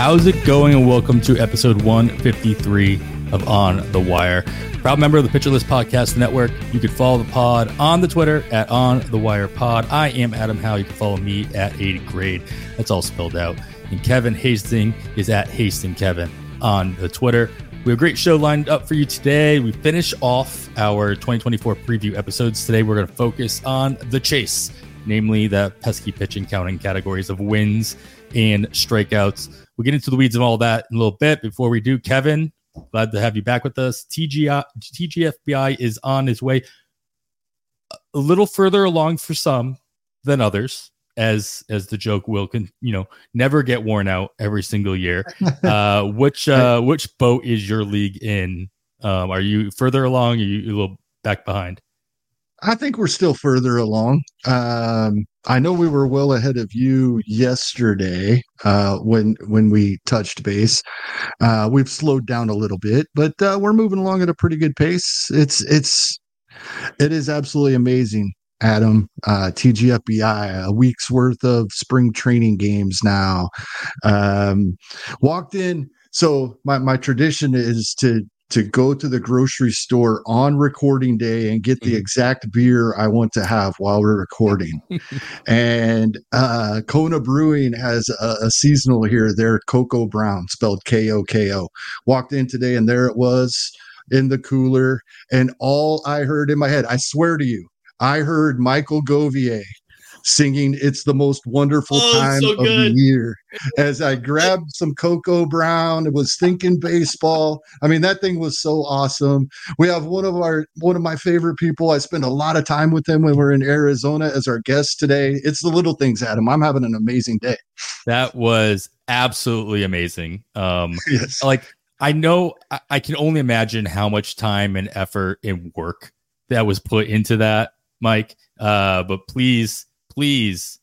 How's it going? And welcome to episode 153 of On the Wire. Proud member of the List Podcast Network. You can follow the pod on the Twitter at On the Wire Pod. I am Adam Howe. You can follow me at 80 Grade. That's all spelled out. And Kevin Hastings is at Hastings Kevin on the Twitter. We have a great show lined up for you today. We finish off our 2024 preview episodes. Today, we're going to focus on the chase, namely the pesky pitching counting categories of wins and strikeouts. We'll get into the weeds of all that in a little bit. Before we do, Kevin, glad to have you back with us. TGI, TGFBI is on his way a little further along for some than others. As as the joke will can you know never get worn out every single year. Uh, which uh, which boat is your league in? Um, are you further along? Are you a little back behind? I think we're still further along. Um, I know we were well ahead of you yesterday uh, when when we touched base. Uh, we've slowed down a little bit, but uh, we're moving along at a pretty good pace. It's it's it is absolutely amazing, Adam. Uh, TGFBI, a week's worth of spring training games now. Um, walked in. So my my tradition is to to go to the grocery store on recording day and get the mm-hmm. exact beer I want to have while we're recording. and uh, Kona Brewing has a, a, seasonal here. They're Koko Brown, spelled K O K O. Walked in today and there it was in the cooler. And all I heard in my head, I swear to you, I heard Michael Govier singing It's the Most Wonderful oh, Time so of the Year. As I grabbed some Koko Brown, it was thinking baseball. I mean, that thing was so awesome. We have one of our one of my favorite people. I spend a lot of time with him when we are in Arizona as our guest today. It's the little things, Adam. I'm having an amazing day. That was absolutely amazing. Um yes. like I know I, I can only imagine how much time and effort and work that was put into that, Mike. Uh, but please please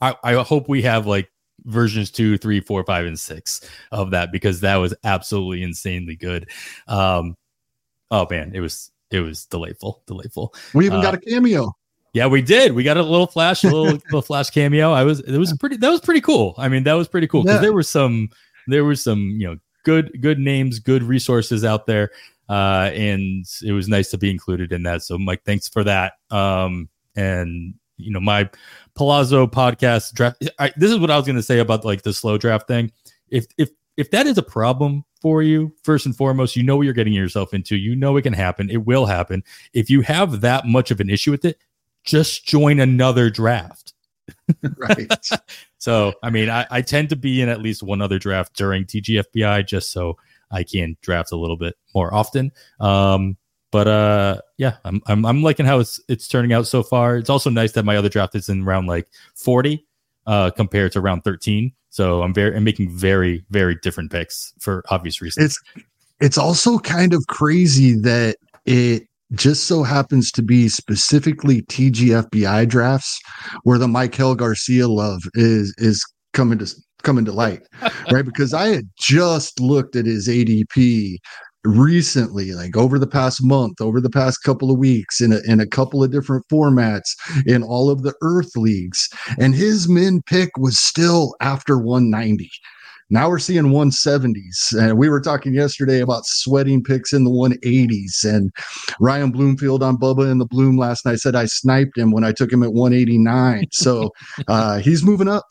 I, I hope we have like versions two, three, four, five, and six of that because that was absolutely insanely good. Um, oh man, it was it was delightful, delightful. We even uh, got a cameo. Yeah, we did. We got a little flash, a little, little flash cameo. I was it was pretty that was pretty cool. I mean, that was pretty cool because yeah. there were some there were some you know good good names, good resources out there, uh, and it was nice to be included in that. So, Mike, thanks for that. Um, and you know my Palazzo podcast draft. I, this is what I was going to say about like the slow draft thing. If if if that is a problem for you, first and foremost, you know what you're getting yourself into. You know it can happen. It will happen. If you have that much of an issue with it, just join another draft. right. so, I mean, I, I tend to be in at least one other draft during TGFBI just so I can draft a little bit more often. Um, but uh, yeah, I'm, I'm I'm liking how it's it's turning out so far. It's also nice that my other draft is in round like 40 uh, compared to round 13. So I'm very I'm making very very different picks for obvious reasons. It's it's also kind of crazy that it just so happens to be specifically TGFBI drafts where the Maikel Garcia love is is coming to coming to light, right? Because I had just looked at his ADP recently like over the past month over the past couple of weeks in a, in a couple of different formats in all of the earth leagues and his min pick was still after 190 now we're seeing 170s and we were talking yesterday about sweating picks in the 180s and ryan bloomfield on bubba in the bloom last night said i sniped him when i took him at 189 so uh, he's moving up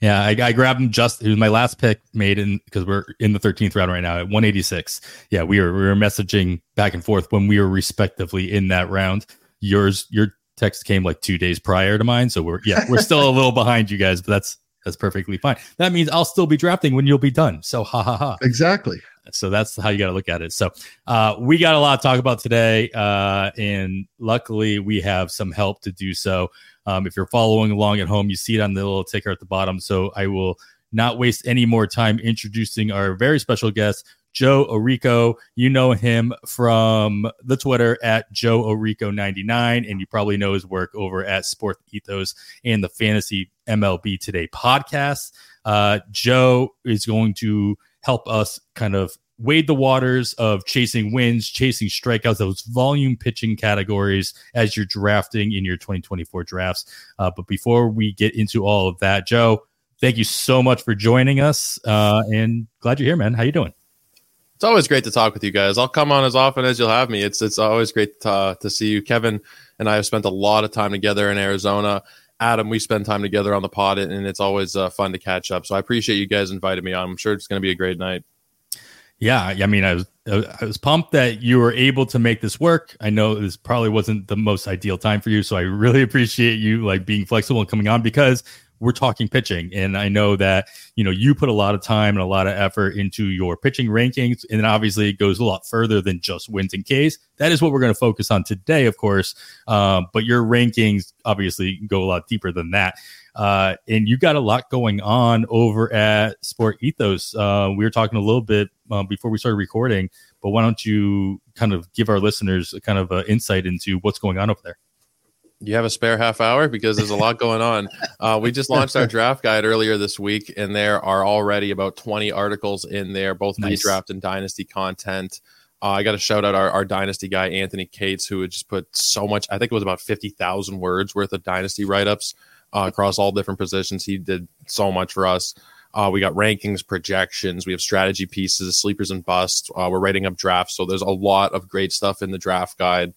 yeah, I, I, grabbed him just. It was my last pick made in because we're in the 13th round right now at 186. Yeah, we were we were messaging back and forth when we were respectively in that round. Yours your text came like two days prior to mine, so we're yeah we're still a little behind you guys, but that's that's perfectly fine. That means I'll still be drafting when you'll be done. So ha ha ha. Exactly. So that's how you got to look at it. So uh, we got a lot to talk about today, uh, and luckily we have some help to do so. Um, if you're following along at home, you see it on the little ticker at the bottom. So I will not waste any more time introducing our very special guest, Joe Orrico. You know him from the Twitter at Joe Orrico99, and you probably know his work over at Sport Ethos and the Fantasy MLB Today podcast. Uh, Joe is going to help us kind of wade the waters of chasing wins, chasing strikeouts, those volume pitching categories as you're drafting in your 2024 drafts. Uh, but before we get into all of that, Joe, thank you so much for joining us. Uh, and glad you're here, man. How you doing? It's always great to talk with you guys. I'll come on as often as you'll have me. It's it's always great to, uh, to see you, Kevin. And I have spent a lot of time together in Arizona. Adam, we spend time together on the pod, and it's always uh, fun to catch up. So I appreciate you guys inviting me on. I'm sure it's going to be a great night. Yeah, I mean, I was I was pumped that you were able to make this work. I know this probably wasn't the most ideal time for you, so I really appreciate you like being flexible and coming on because we're talking pitching. And I know that, you know, you put a lot of time and a lot of effort into your pitching rankings. And obviously it goes a lot further than just wins and Ks. That is what we're going to focus on today, of course. Um, but your rankings obviously go a lot deeper than that. Uh, and you got a lot going on over at Sport Ethos. Uh, we were talking a little bit uh, before we started recording, but why don't you kind of give our listeners a kind of insight into what's going on over there? You have a spare half hour because there's a lot going on. Uh, we just launched our draft guide earlier this week, and there are already about 20 articles in there, both nice. redraft and dynasty content. Uh, I got to shout out our, our dynasty guy, Anthony Cates, who had just put so much, I think it was about 50,000 words worth of dynasty write ups uh, across all different positions. He did so much for us. Uh, we got rankings, projections, we have strategy pieces, sleepers and busts. Uh, we're writing up drafts. So there's a lot of great stuff in the draft guide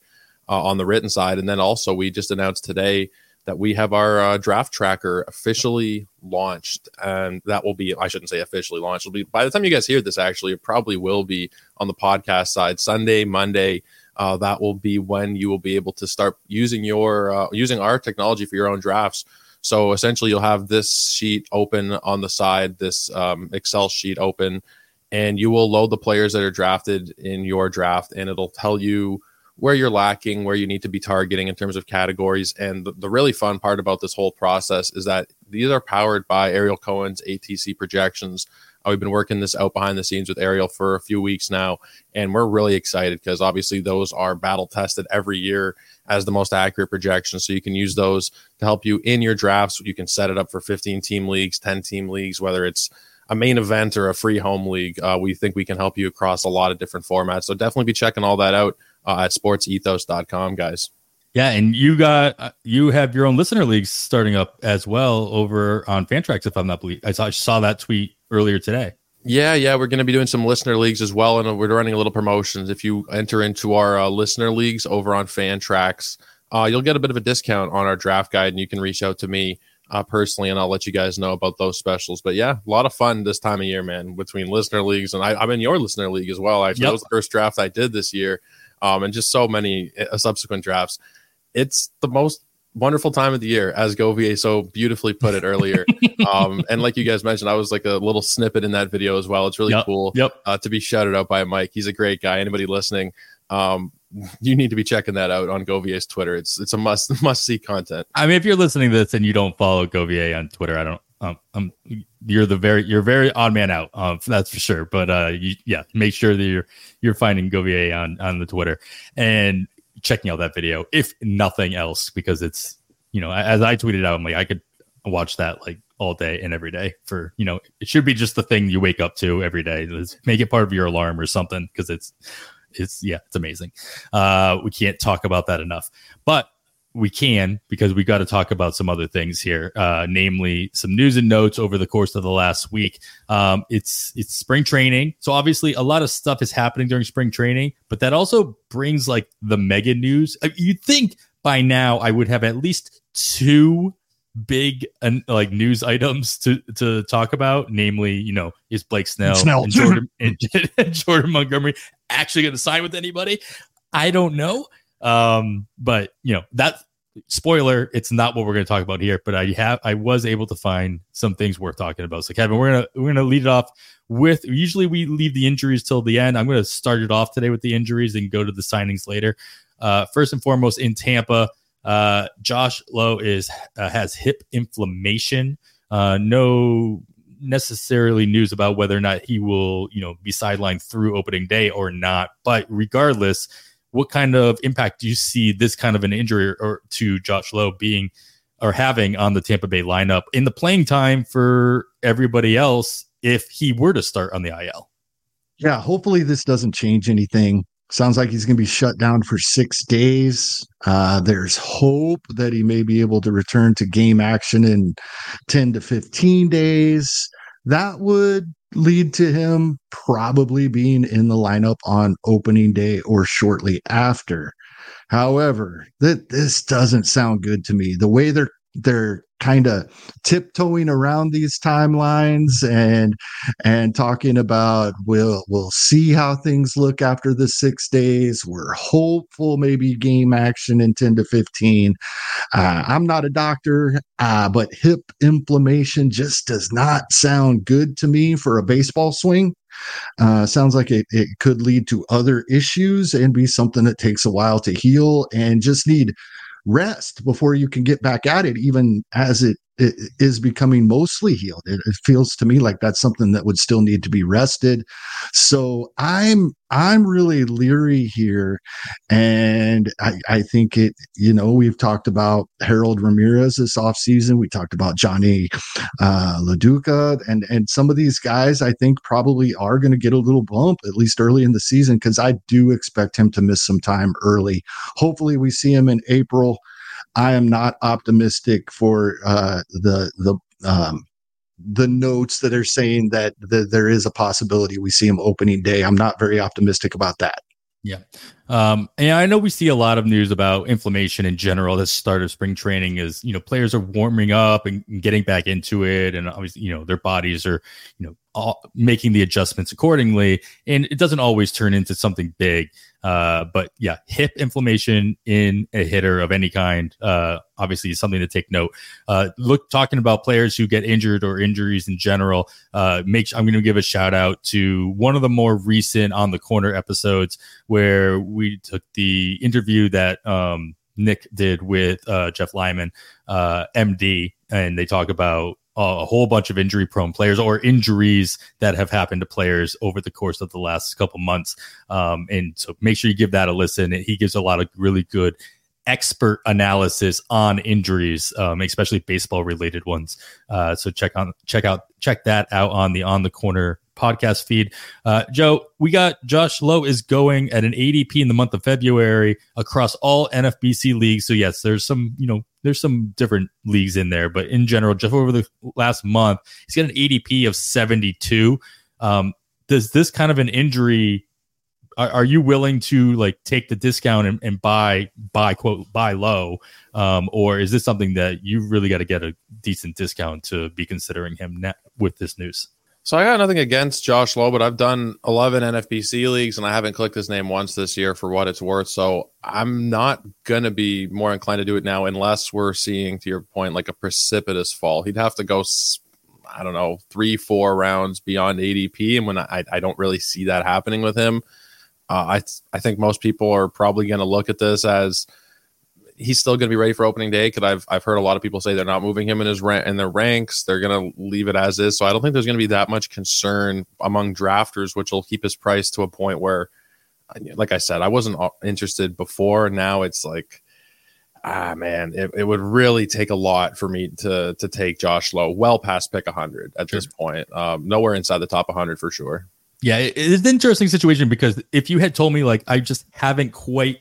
uh, on the written side. And then also, we just announced today that we have our uh, draft tracker officially launched. And that will be, I shouldn't say officially launched. It'll be by the time you guys hear this, actually, it probably will be on the podcast side Sunday, Monday. Uh, that will be when you will be able to start using your uh, using our technology for your own drafts. So essentially, you'll have this sheet open on the side, this um, Excel sheet open, and you will load the players that are drafted in your draft, and it'll tell you where you're lacking, where you need to be targeting in terms of categories. And the, the, really fun part about this whole process is that these are powered by Ariel Cohen's ATC projections. Uh, we've been working this out behind the scenes with Ariel for a few weeks now, and we're really excited because obviously those are battle tested every year as the most accurate projections. So you can use those to help you in your drafts. You can set it up for 15 team leagues, 10 team leagues, whether it's a main event or a free home league. Uh, we think we can help you across a lot of different formats. So definitely be checking all that out uh, at sportsethos.com, guys. Yeah, and you got uh, you have your own listener leagues starting up as well over on Fantrax. If I'm not believe, I saw, I saw that tweet earlier today. Yeah, yeah, we're going to be doing some listener leagues as well, and we're running a little promotions. If you enter into our uh, listener leagues over on Fantrax, uh, you'll get a bit of a discount on our draft guide, and you can reach out to me uh, personally, and I'll let you guys know about those specials. But yeah, a lot of fun this time of year, man, between listener leagues, and I, am in your listener league as well. Actually, yep. that was the first draft I did this year um, and just so many uh, subsequent drafts. It's the most wonderful time of the year, as Govier so beautifully put it earlier. um, and like you guys mentioned, I was like a little snippet in that video as well. It's really yep, cool yep. Uh, to be shouted out by Mike. He's a great guy. Anybody listening, um, you need to be checking that out on Govier's Twitter. It's it's a must must see content. I mean, if you're listening to this and you don't follow Govier on Twitter, I don't. Um, um, you're the very you're very odd man out. Um, that's for sure. But uh, you, yeah, make sure that you're you're finding Govier on on the Twitter and checking out that video, if nothing else, because it's you know as I tweeted out, I'm like I could watch that like all day and every day for you know it should be just the thing you wake up to every day. Let's make it part of your alarm or something because it's it's yeah it's amazing. Uh, we can't talk about that enough, but we can because we got to talk about some other things here, uh, namely some news and notes over the course of the last week. Um, it's it's spring training, so obviously a lot of stuff is happening during spring training, but that also brings like the mega news. Uh, you'd think by now I would have at least two big uh, like news items to to talk about namely you know is blake snell, snell. and jordan and, and jordan montgomery actually going to sign with anybody i don't know um, but you know that spoiler, it's not what we're going to talk about here. But I have I was able to find some things worth talking about. So Kevin, we're gonna we're gonna lead it off with. Usually we leave the injuries till the end. I'm going to start it off today with the injuries and go to the signings later. Uh, first and foremost, in Tampa, uh, Josh Lowe is uh, has hip inflammation. Uh, no necessarily news about whether or not he will, you know, be sidelined through opening day or not. But regardless, what kind of impact do you see this kind of an injury or, to Josh Lowe being or having on the Tampa Bay lineup in the playing time for everybody else if he were to start on the IL? Yeah, hopefully this doesn't change anything Sounds like he's going to be shut down for six days. Uh, there's hope that he may be able to return to game action in 10 to 15 days. That would lead to him probably being in the lineup on opening day or shortly after. However, that this doesn't sound good to me. The way they're they're kind of tiptoeing around these timelines and and talking about we'll we'll see how things look after the six days. We're hopeful maybe game action in 10 to 15 uh, i'm not a doctor uh, but hip inflammation just does not sound good to me for a baseball swing. Uh, sounds like it, it could lead to other issues and be something that takes a while to heal and just need rest before you can get back at it, even as it, it is becoming mostly healed. It, it, feels to me like that's something that would still need to be rested. So I'm I'm really leery here, and I, I think it. You know, we've talked about Harold Ramirez this offseason. We talked about Jonny uh, DeLuca, and and some of these guys I think probably are going to get a little bump at least early in the season because I do expect him to miss some time early. Hopefully, we see him in April. I am not optimistic for uh, the the um, the notes that are saying that the, there is a possibility we see him opening day. I'm not very optimistic about that. Yeah. Um, and I know we see a lot of news about inflammation in general. The start of spring training is, you know, players are warming up and, and getting back into it. And obviously, you know, their bodies are, you know, all, making the adjustments accordingly. And it doesn't always turn into something big. Uh, but yeah, hip inflammation in a hitter of any kind, uh, obviously is something to take note. Uh, look, talking about players who get injured or injuries in general, uh, make I'm going to give a shout out to one of the more recent on the corner episodes where we took the interview that, um, Nick did with uh, Jeff Lyman, uh, MD, and they talk about a whole bunch of injury prone players or injuries that have happened to players over the course of the last couple months. Um, and so make sure you give that a listen. He gives a lot of really good expert analysis on injuries, um, especially baseball related ones. Uh, so check on check out check that out on the on the corner podcast feed. Uh, Joe, we got Josh Lowe is going at an ADP in the month of February across all NFBC leagues. So yes, there's some you know there's some different leagues in there, but in general, just over the last month, he's got an ADP of 72. Um, does this kind of an injury? Are, are, you willing to like take the discount and, and buy buy quote buy low, um, or is this something that you really got to get a decent discount to be considering him with this news? So I got nothing against Josh Lowe, but I've done 11 NFBC leagues and I haven't clicked his name once this year for what it's worth. So I'm not going to be more inclined to do it now unless we're seeing, to your point, like a precipitous fall. He'd have to go, I don't know, three, four rounds beyond ADP. And when I, I don't really see that happening with him, uh, I, I think most people are probably going to look at this as – he's still going to be ready for opening day because I've I've heard a lot of people say they're not moving him in his rank in their ranks. They're going to leave it as is. So I don't think there's going to be that much concern among drafters, which will keep his price to a point where, like I said, I wasn't interested before. Now it's like, ah man, it, it would really take a lot for me to to take Josh Lowe well past pick 100 at sure. this point. Um, nowhere inside the top 100 for sure. Yeah, it's an interesting situation because if you had told me like I just haven't quite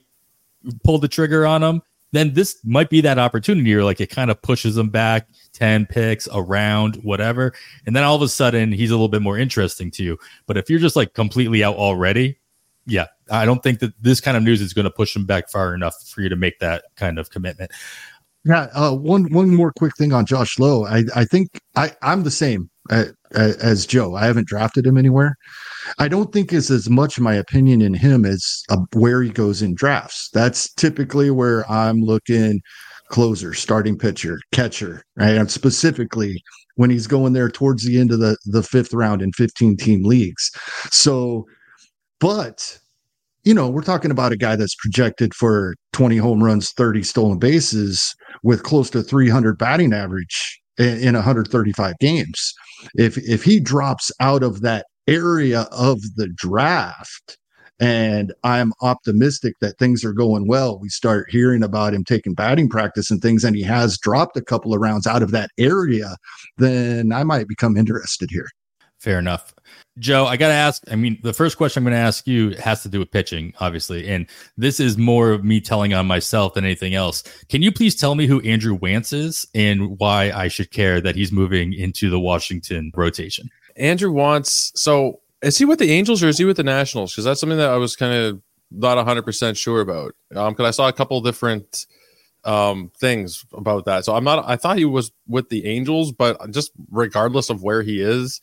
pulled the trigger on him then this might be that opportunity. Or like it kind of pushes him back 10 picks around whatever. And then all of a sudden he's a little bit more interesting to you. But if you're just like completely out already yeah i don't think that this kind of news is going to push him back far enough for you to make that kind of commitment. Yeah uh, one one more quick thing on josh lowe. I i think i i'm the same as joe i haven't drafted him anywhere I don't think it's as much my opinion in him as uh, where he goes in drafts. That's typically where I'm looking closer, starting pitcher, catcher, right? And specifically when he's going there towards the end of the, the fifth round in 15 team leagues. So, but you know, we're talking about a guy that's projected for 20 home runs, 30 stolen bases with close to 300 batting average in, in 135 games. If if he drops out of that area of the draft. And I'm optimistic that things are going well. We start hearing about him taking batting practice and things, and he has dropped a couple of rounds out of that area. Then I might become interested here. Fair enough. Joe, I got to ask. I mean, the first question I'm going to ask you has to do with pitching, obviously. And this is more of me telling on myself than anything else. Can you please tell me who Andrew Wantz is and why I should care that he's moving into the Washington rotation? Andrew Wantz. So is he with the Angels or is he with the Nationals? Because that's something that I was kind of not 100% sure about. Um, because I saw a couple different um things about that. So I'm not I thought he was with the Angels, but just regardless of where he is,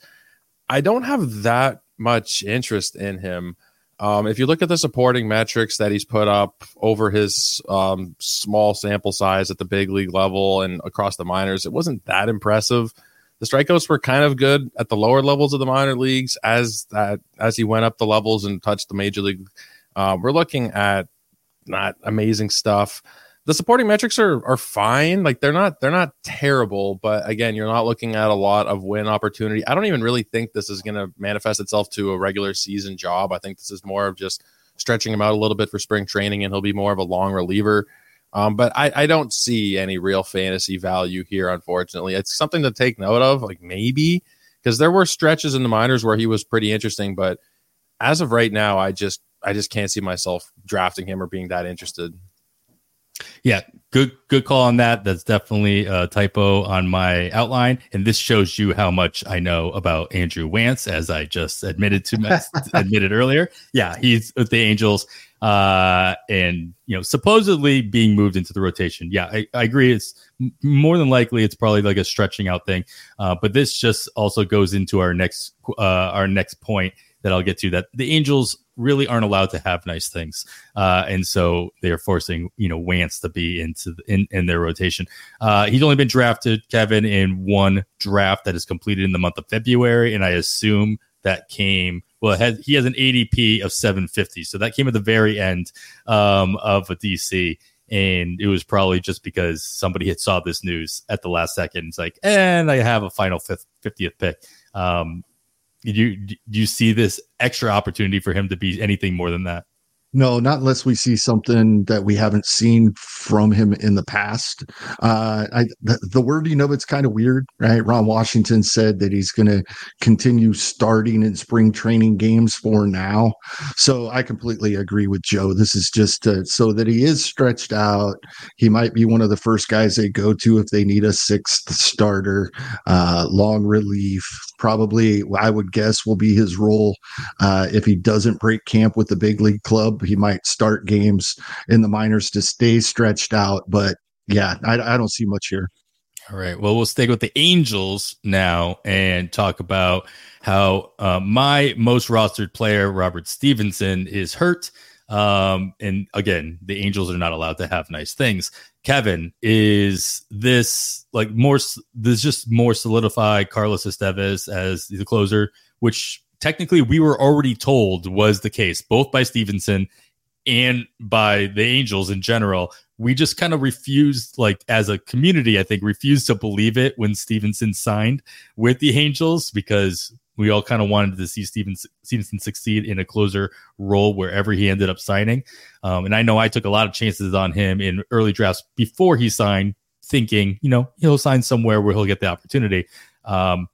I don't have that much interest in him. Um, if you look at the supporting metrics that he's put up over his um, small sample size at the big league level and across the minors, it wasn't that impressive. The strikeouts were kind of good at the lower levels of the minor leagues as that as he went up the levels and touched the major league. Uh, we're looking at not amazing stuff the supporting metrics are are fine. Like they're not they're not terrible, but again, you're not looking at a lot of win opportunity. I don't even really think this is going to manifest itself to a regular season job. I think this is more of just stretching him out a little bit for spring training, and he'll be more of a long reliever. Um, but I, I don't see any real fantasy value here, unfortunately. It's something to take note of, like maybe because there were stretches in the minors where he was pretty interesting, but as of right now, I just I just can't see myself drafting him or being that interested. Yeah, good good call on that. That's definitely a typo on my outline, and this shows you how much I know about Andrew Wantz, as I just admitted to my, admitted earlier. Yeah, he's with the Angels, uh, and you know, supposedly being moved into the rotation. Yeah, I, I agree. It's more than likely it's probably like a stretching out thing, uh, but this just also goes into our next uh, our next point that I'll get to. That the Angels really aren't allowed to have nice things, uh, and so they're forcing you know Wantz to be into the, in in their rotation. Uh, he's only been drafted, Kevin, in one draft that is completed in the month of February, and I assume that came well. Has, he has an ADP of 750, so that came at the very end um, of a DC. And it was probably just because somebody had saw this news at the last second. It's like, and I have a final fifth, 50th pick. Um, you do you see this extra opportunity for him to be anything more than that? No, not unless we see something that we haven't seen from him in the past. Uh, I, the, the wording of it's kind of weird, right? Ron Washington said that he's going to continue starting in spring training games for now. So I completely agree with Joe. This is just uh, so that he is stretched out. He might be one of the first guys they go to if they need a sixth starter, uh, long relief. Probably, I would guess, will be his role uh, if he doesn't break camp with the big league club he might start games in the minors to stay stretched out. But yeah, I, I don't see much here. All right. Well, we'll stick with the Angels now and talk about how uh, my most rostered player, Robert Stephenson, is hurt. Um, and again, the Angels are not allowed to have nice things. Kevin, is this like more? This just more solidify Carlos Estevez as the closer, which technically we were already told was the case, both by Stephenson and by the Angels in general. We just kind of refused, like as a community, I think, refused to believe it when Stephenson signed with the Angels because we all kind of wanted to see Stephenson, succeed in a closer role wherever he ended up signing. Um, and I know I took a lot of chances on him in early drafts before he signed, thinking, you know, he'll sign somewhere where he'll get the opportunity. Um,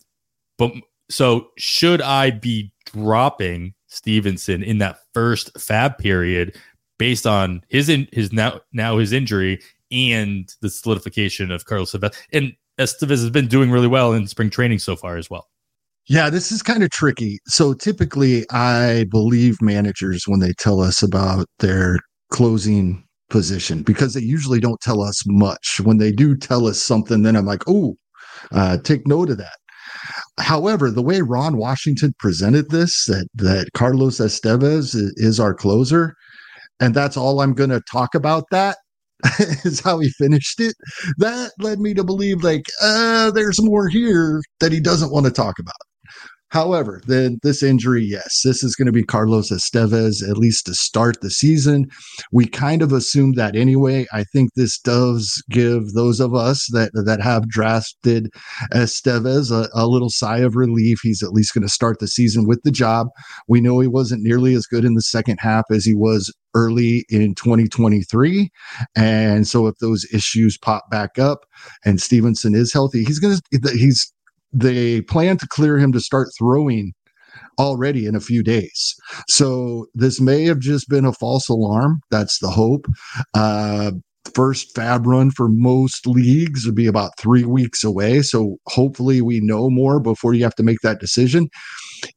but so should I be dropping Stephenson in that first fab period based on his in, his now now his injury and the solidification of Carlos Estevez? And Estevez has been doing really well in spring training so far as well. Yeah, this is kind of tricky. So typically, I believe managers when they tell us about their closing position because they usually don't tell us much. When they do tell us something, then I'm like, oh, uh, take note of that. However, the way Ron Washington presented this, that that Carlos Estevez is, our closer, and that's all I'm going to talk about. That is how he finished it. That led me to believe, like, uh, there's more here that he doesn't want to talk about. However, then this injury, yes, this is going to be Carlos Estevez, at least to start the season. We kind of assumed that anyway. I think this does give those of us that that have drafted Estevez a, a little sigh of relief. He's at least going to start the season with the job. We know he wasn't nearly as good in the second half as he was early in 2023. And so if those issues pop back up and Stephenson is healthy, he's going to, he's they plan to clear him to start throwing already in a few days. So this may have just been a false alarm. That's the hope. Uh, first fab run for most leagues would be about three weeks away. So hopefully we know more before you have to make that decision.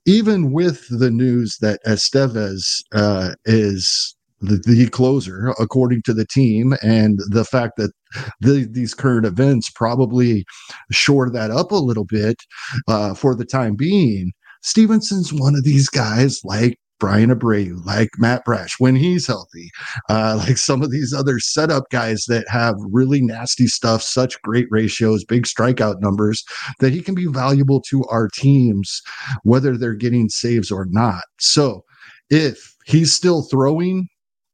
Even with the news that Estevez uh, is the, the, closer, according to the team, and the fact that the, these current events probably shore that up a little bit uh, for the time being. stephenson's one of these guys like Bryan Abreu, like Matt Brash when he's healthy, uh, like some of these other setup guys that have really nasty stuff, such great ratios, big strikeout numbers, that he can be valuable to our teams, whether they're getting saves or not. So if he's still throwing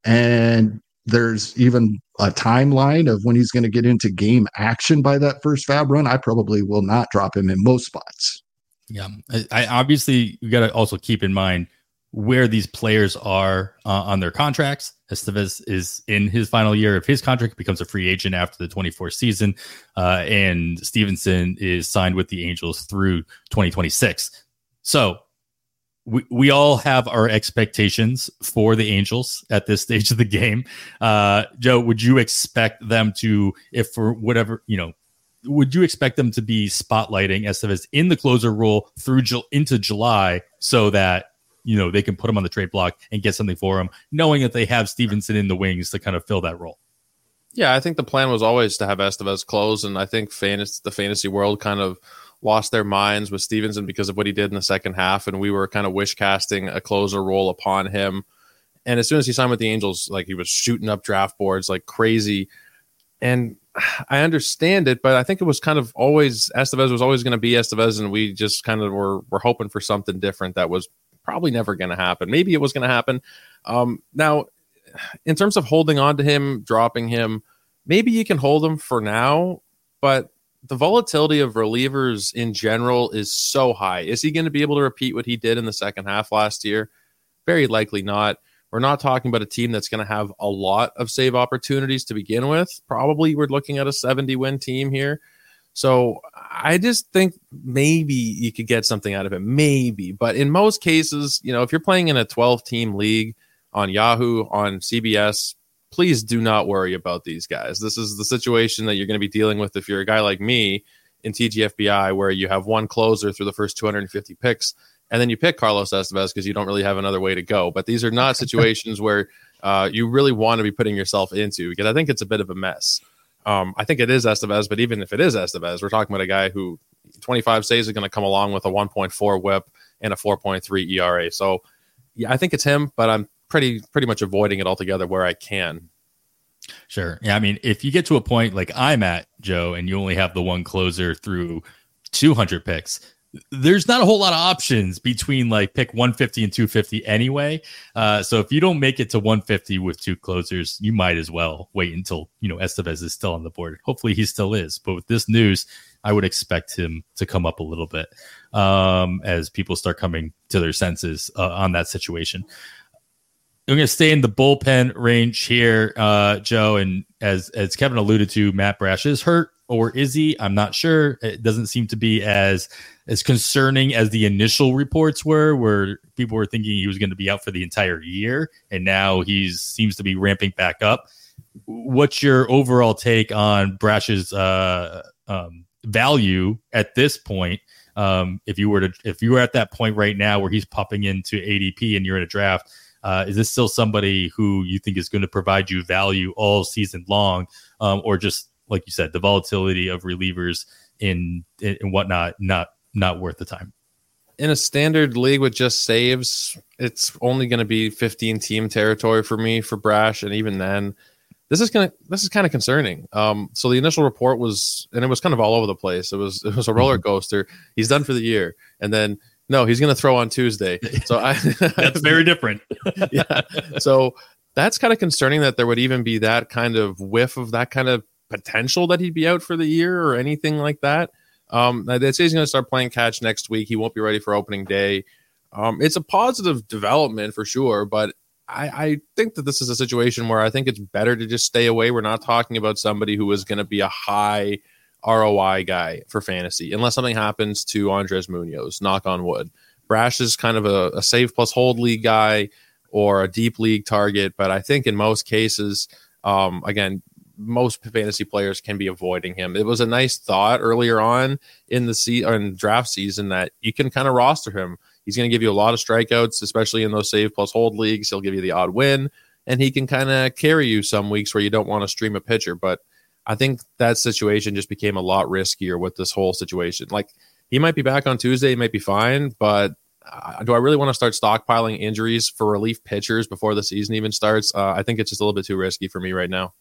and there's even a timeline of when he's going to get into game action by that first fab run, I probably will not drop him in most spots. Yeah, I, obviously you got to also keep in mind where these players are uh, on their contracts. Estevez is in his final year of his contract, becomes a free agent after the 24 season, uh, and Stephenson is signed with the Angels through 2026. So we, we all have our expectations for the Angels at this stage of the game. Uh, Joe, would you expect them to, if for whatever, you know, would you expect them to be spotlighting Estevez in the closer role through into July so that you know they can put him on the trade block and get something for him, knowing that they have Stephenson in the wings to kind of fill that role. Yeah, I think the plan was always to have Estevez close, and I think fantasy, the fantasy world kind of lost their minds with Stephenson because of what he did in the second half, and we were kind of wish casting a closer role upon him. And as soon as he signed with the Angels, like he was shooting up draft boards like crazy. And I understand it, but I think it was kind of always Estevez was always going to be Estevez, and we just kind of were were hoping for something different that was probably never going to happen. Maybe it was going to happen. Um, now, in terms of holding on to him, dropping him, maybe you can hold him for now, but the volatility of relievers in general is so high. Is he going to be able to repeat what he did in the second half last year? Very likely not. We're not talking about a team that's going to have a lot of save opportunities to begin with. Probably we're looking at a 70 win team here. So I just think maybe you could get something out of it. Maybe. But in most cases, you know, if you're playing in a 12 team league on Yahoo, on CBS, please do not worry about these guys. This is the situation that you're going to be dealing with if you're a guy like me in TGFBI, where you have one closer through the first 250 picks, and then you pick Carlos Estevez because you don't really have another way to go. But these are not situations where uh, you really want to be putting yourself into because I think it's a bit of a mess. Um, I think it is Estevez, but even if it is Estevez, we're talking about a guy who 25 saves is going to come along with a 1.4 WHIP and a 4.3 ERA. So yeah, I think it's him, but I'm pretty pretty much avoiding it altogether where I can. Sure. Yeah. I mean, if you get to a point like I'm at, Joe, and you only have the one closer through 200 picks, there's not a whole lot of options between like pick 150 and 250 anyway. Uh, so if you don't make it to 150 with two closers, you might as well wait until you know Estevez is still on the board. Hopefully he still is, but with this news, I would expect him to come up a little bit um, as people start coming to their senses uh, on that situation. I'm going to stay in the bullpen range here, uh, Joe, and as as Kevin alluded to, Matt Brash is hurt or is he? I'm not sure. It doesn't seem to be as as concerning as the initial reports were, where people were thinking he was going to be out for the entire year, and now he's seems to be ramping back up. What's your overall take on Brash's uh, um, value at this point? Um, if you were to, if you were at that point right now where he's popping into ADP and you're in a draft, uh, is this still somebody who you think is going to provide you value all season long, um, or just like you said, the volatility of relievers in and whatnot not not worth the time. In a standard league with just saves, it's only going to be 15 team territory for me for Brash, and even then, this is gonna this is kind of concerning. Um, so the initial report was, and it was kind of all over the place. It was it was a mm-hmm. roller coaster. He's done for the year, and then no, he's going to throw on Tuesday. So I that's very different. yeah. So that's kind of concerning that there would even be that kind of whiff of that kind of potential that he'd be out for the year or anything like that. Um, they say he's going to start playing catch next week. He won't be ready for opening day. Um, it's a positive development for sure, but I, I, think that this is a situation where I think it's better to just stay away. We're not talking about somebody who is going to be a high ROI guy for fantasy, unless something happens to Andres Munoz. Knock on wood. Brash is kind of a, a save plus hold league guy or a deep league target, but I think in most cases, um, again, most fantasy players can be avoiding him. It was a nice thought earlier on in the se- in draft season that you can kind of roster him. He's going to give you a lot of strikeouts, especially in those save plus hold leagues. He'll give you the odd win, and he can kind of carry you some weeks where you don't want to stream a pitcher. But I think that situation just became a lot riskier with this whole situation. Like he might be back on Tuesday, he might be fine, but uh, do I really want to start stockpiling injuries for relief pitchers before the season even starts? Uh, I think it's just a little bit too risky for me right now.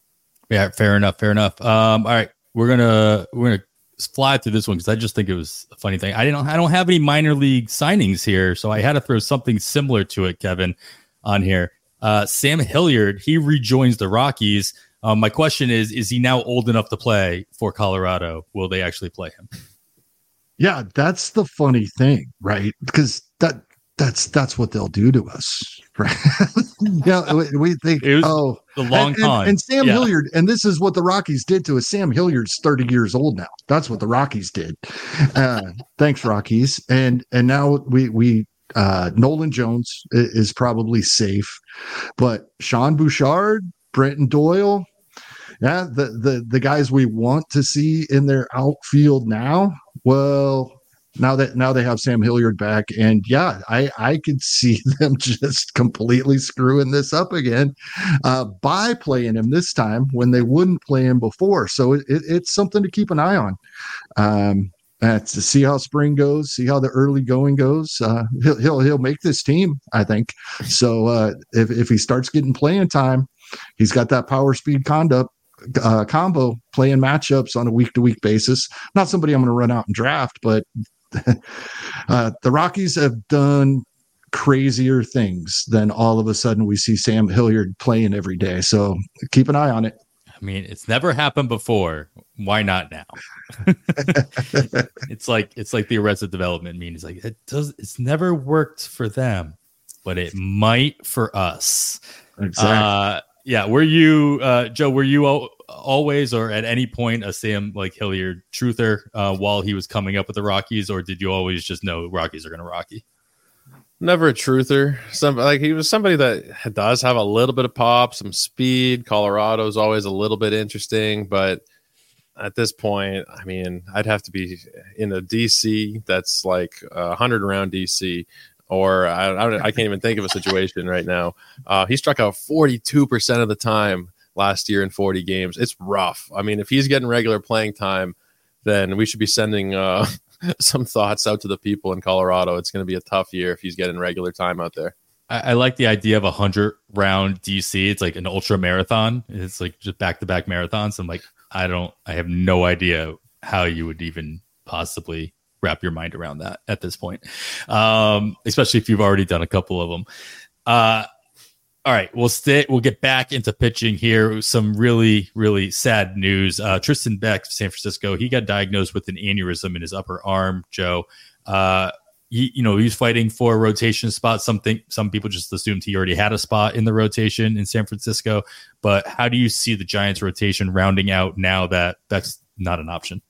Yeah, fair enough. Fair enough. Um, all right, we're gonna we're gonna fly through this one because I just think it was a funny thing. I didn't I don't have any minor league signings here, so I had to throw something similar to it, Kevin, on here. Uh, Sam Hilliard he rejoins the Rockies. Um, my question is: Is he now old enough to play for Colorado? Will they actually play him? Yeah, that's the funny thing, right? Because that that's that's what they'll do to us, right? yeah, we, we think oh the long and, and, and Sam yeah. Hilliard, and this is what the Rockies did to us. Sam Hilliard's thirty years old now. That's what the Rockies did. Uh, thanks, Rockies, and and now we we uh, Nolan Jones is probably safe, but Sean Bouchard, Brenton Doyle, yeah, the the the guys we want to see in their outfield now. Well, now that now they have Sam Hilliard back, and yeah, I I could see them just completely screwing this up again uh, by playing him this time when they wouldn't play him before. So it, it, it's something to keep an eye on. Um, uh, to see how spring goes, see how the early going goes. Uh, he'll, he'll he'll make this team, I think. So uh, if if he starts getting playing time, he's got that power speed conduct uh, combo playing matchups on a week to week basis. Not somebody I'm going to run out and draft, but uh, the Rockies have done crazier things than all of a sudden we see Sam Hilliard playing every day. So keep an eye on it. I mean, it's never happened before. Why not now? it's like it's like the Arrested Development mean. It's like it does. It's never worked for them, but it might for us. Exactly. Uh, yeah. Were you, uh, Joe? Were you always or at any point a Sam like Hilliard truther uh, while he was coming up with the Rockies, or did you always just know Rockies are going to Rocky? Never a truther. Some like he was somebody that does have a little bit of pop, some speed. Colorado's always a little bit interesting, but at this point, I mean, I'd have to be in a DC that's like a hundred around DC or I, I, I, can't even think of a situation right now. Uh, he struck out 42% of the time last year in 40 games. It's rough. I mean, if he's getting regular playing time, then we should be sending uh, some thoughts out to the people in Colorado. It's going to be a tough year if he's getting regular time out there. I, I like the idea of a hundred round DC. It's like an ultra marathon. It's like just back to back marathons. I'm like, I don't, I have no idea how you would even possibly wrap your mind around that at this point, um, especially if you've already done a couple of them. Uh, all right, we'll stay. We'll get back into pitching here. Some really, really sad news. Uh, Tristan Beck, San Francisco, he got diagnosed with an aneurysm in his upper arm. Joe, uh, he, you know, he's fighting for a rotation spot. Something some people just assumed he already had a spot in the rotation in San Francisco. But how do you see the Giants' rotation rounding out now that that's not an option?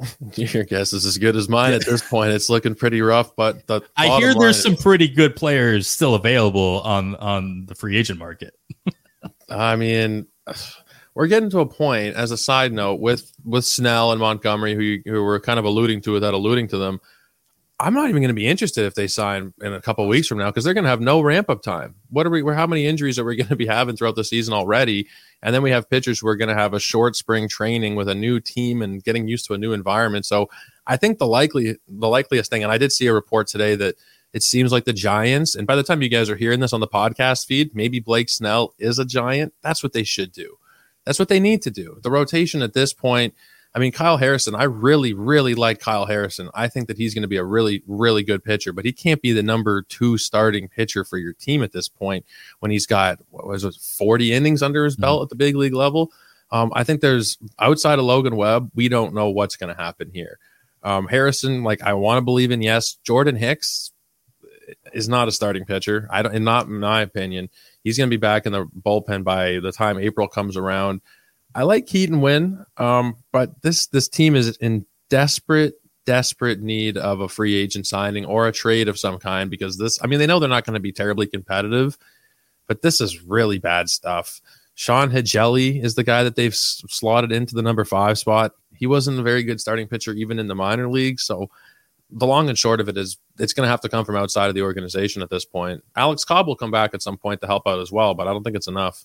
Your guess is as good as mine at this point. It's looking pretty rough, but the I hear there's some pretty good players still available on on the free agent market. I mean, we're getting to a point. As a side note, with with Snell and Montgomery, who you, who were kind of alluding to without alluding to them, I'm not even going to be interested if they sign in a couple weeks from now because they're going to have no ramp up time. What are we? How many injuries are we going to be having throughout the season already? And then we have pitchers who are going to have a short spring training with a new team and getting used to a new environment. So I think the likely the likeliest thing, and I did see a report today that it seems like the Giants, and by the time you guys are hearing this on the podcast feed, maybe Blake Snell is a Giant. That's what they should do. That's what they need to do. The rotation at this point I mean, Kyle Harrison, I really, really like Kyle Harrison. I think that he's going to be a really, really good pitcher, but he can't be the number two starting pitcher for your team at this point when he's got, what was it, 40 innings under his belt mm-hmm. at the big league level. Um, I think there's outside of Logan Webb, we don't know what's going to happen here. Um, Harrison, like I want to believe in, yes. Jordan Hicks is not a starting pitcher. I don't, and not in my opinion. He's going to be back in the bullpen by the time April comes around. I like Keaton Winn, um, but this this team is in desperate desperate need of a free agent signing or a trade of some kind because this. I mean, they know they're not going to be terribly competitive, but this is really bad stuff. Sean Hjelle is the guy that they've slotted into the number five spot. He wasn't a very good starting pitcher even in the minor league. So the long and short of it is it's going to have to come from outside of the organization at this point. Alex Cobb will come back at some point to help out as well, but I don't think it's enough.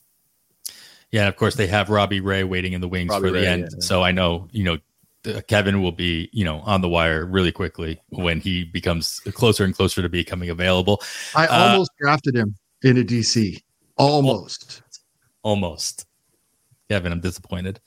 Yeah, of course they have Robbie Ray waiting in the wings Robbie for the Ray, end. Yeah. So I know, you know, Kevin will be, you know, on the wire really quickly when he becomes closer and closer to becoming available. I uh, almost drafted him in a DC. Almost almost. Kevin, I'm disappointed.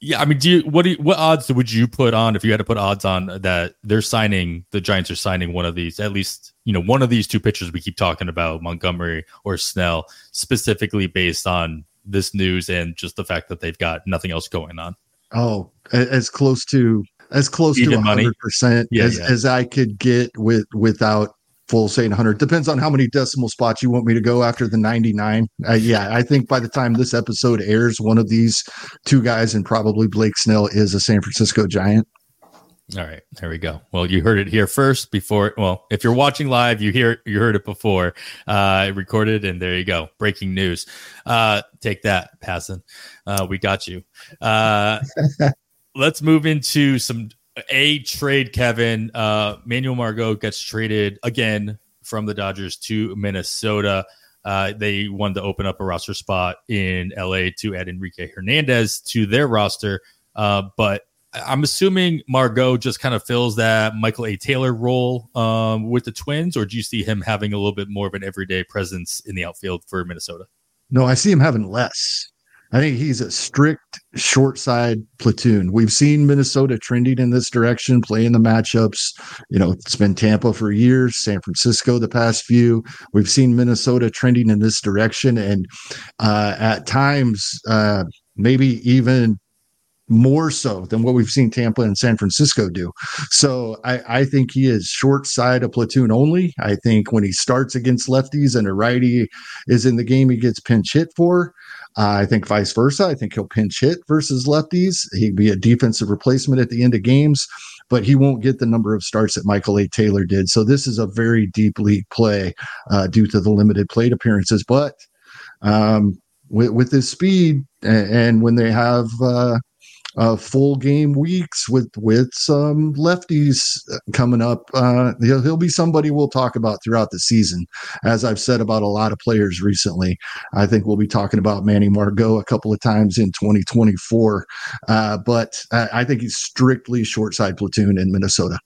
Yeah, I mean, do you what do you, what odds would you put on if you had to put odds on that they're signing the Giants are signing one of these at least you know one of these two pitchers we keep talking about Montgomery or Snell specifically based on this news and just the fact that they've got nothing else going on. Oh, as close to as close Even to 100 percent yeah, as, yeah. as I could get with without full St. 100. Depends on how many decimal spots you want me to go after the 99. Uh, yeah, I think by the time this episode airs, one of these two guys and probably Blake Snell is a San Francisco Giant. All right, there we go. Well, you heard it here first before. Well, if you're watching live, you hear you heard it before. Uh, recorded, and there you go. Breaking news. Uh, take that, passing. Uh, we got you. Uh, let's move into some a trade, Kevin. Uh, Manuel Margot gets traded again from the Dodgers to Minnesota. Uh, they wanted to open up a roster spot in LA to add Enrique Hernandez to their roster. Uh, but I'm assuming Margot just kind of fills that Michael A. Taylor role um, with the Twins, or do you see him having a little bit more of an everyday presence in the outfield for Minnesota? No, I see him having less. I think he's a strict short side platoon. We've seen Minnesota trending in this direction, playing the matchups. You know, it's been Tampa for years, San Francisco the past few. We've seen Minnesota trending in this direction, and uh, at times, uh, maybe even more so than what we've seen Tampa and San Francisco do. So I, I think he is short side of platoon only. I think when he starts against lefties and a righty is in the game, he gets pinch hit for. Uh, I think vice versa. I think he'll pinch hit versus lefties. He'd be a defensive replacement at the end of games, but he won't get the number of starts that Michael A. Taylor did. So this is a very deep league play uh, due to the limited plate appearances. But um, with, with his speed and, and when they have uh, uh, full game weeks with with some lefties coming up. Uh, he'll, he'll be somebody we'll talk about throughout the season. As I've said about a lot of players recently, I think we'll be talking about Manny Margot a couple of times in 2024. Uh, but I, I think he's strictly short side platoon in Minnesota.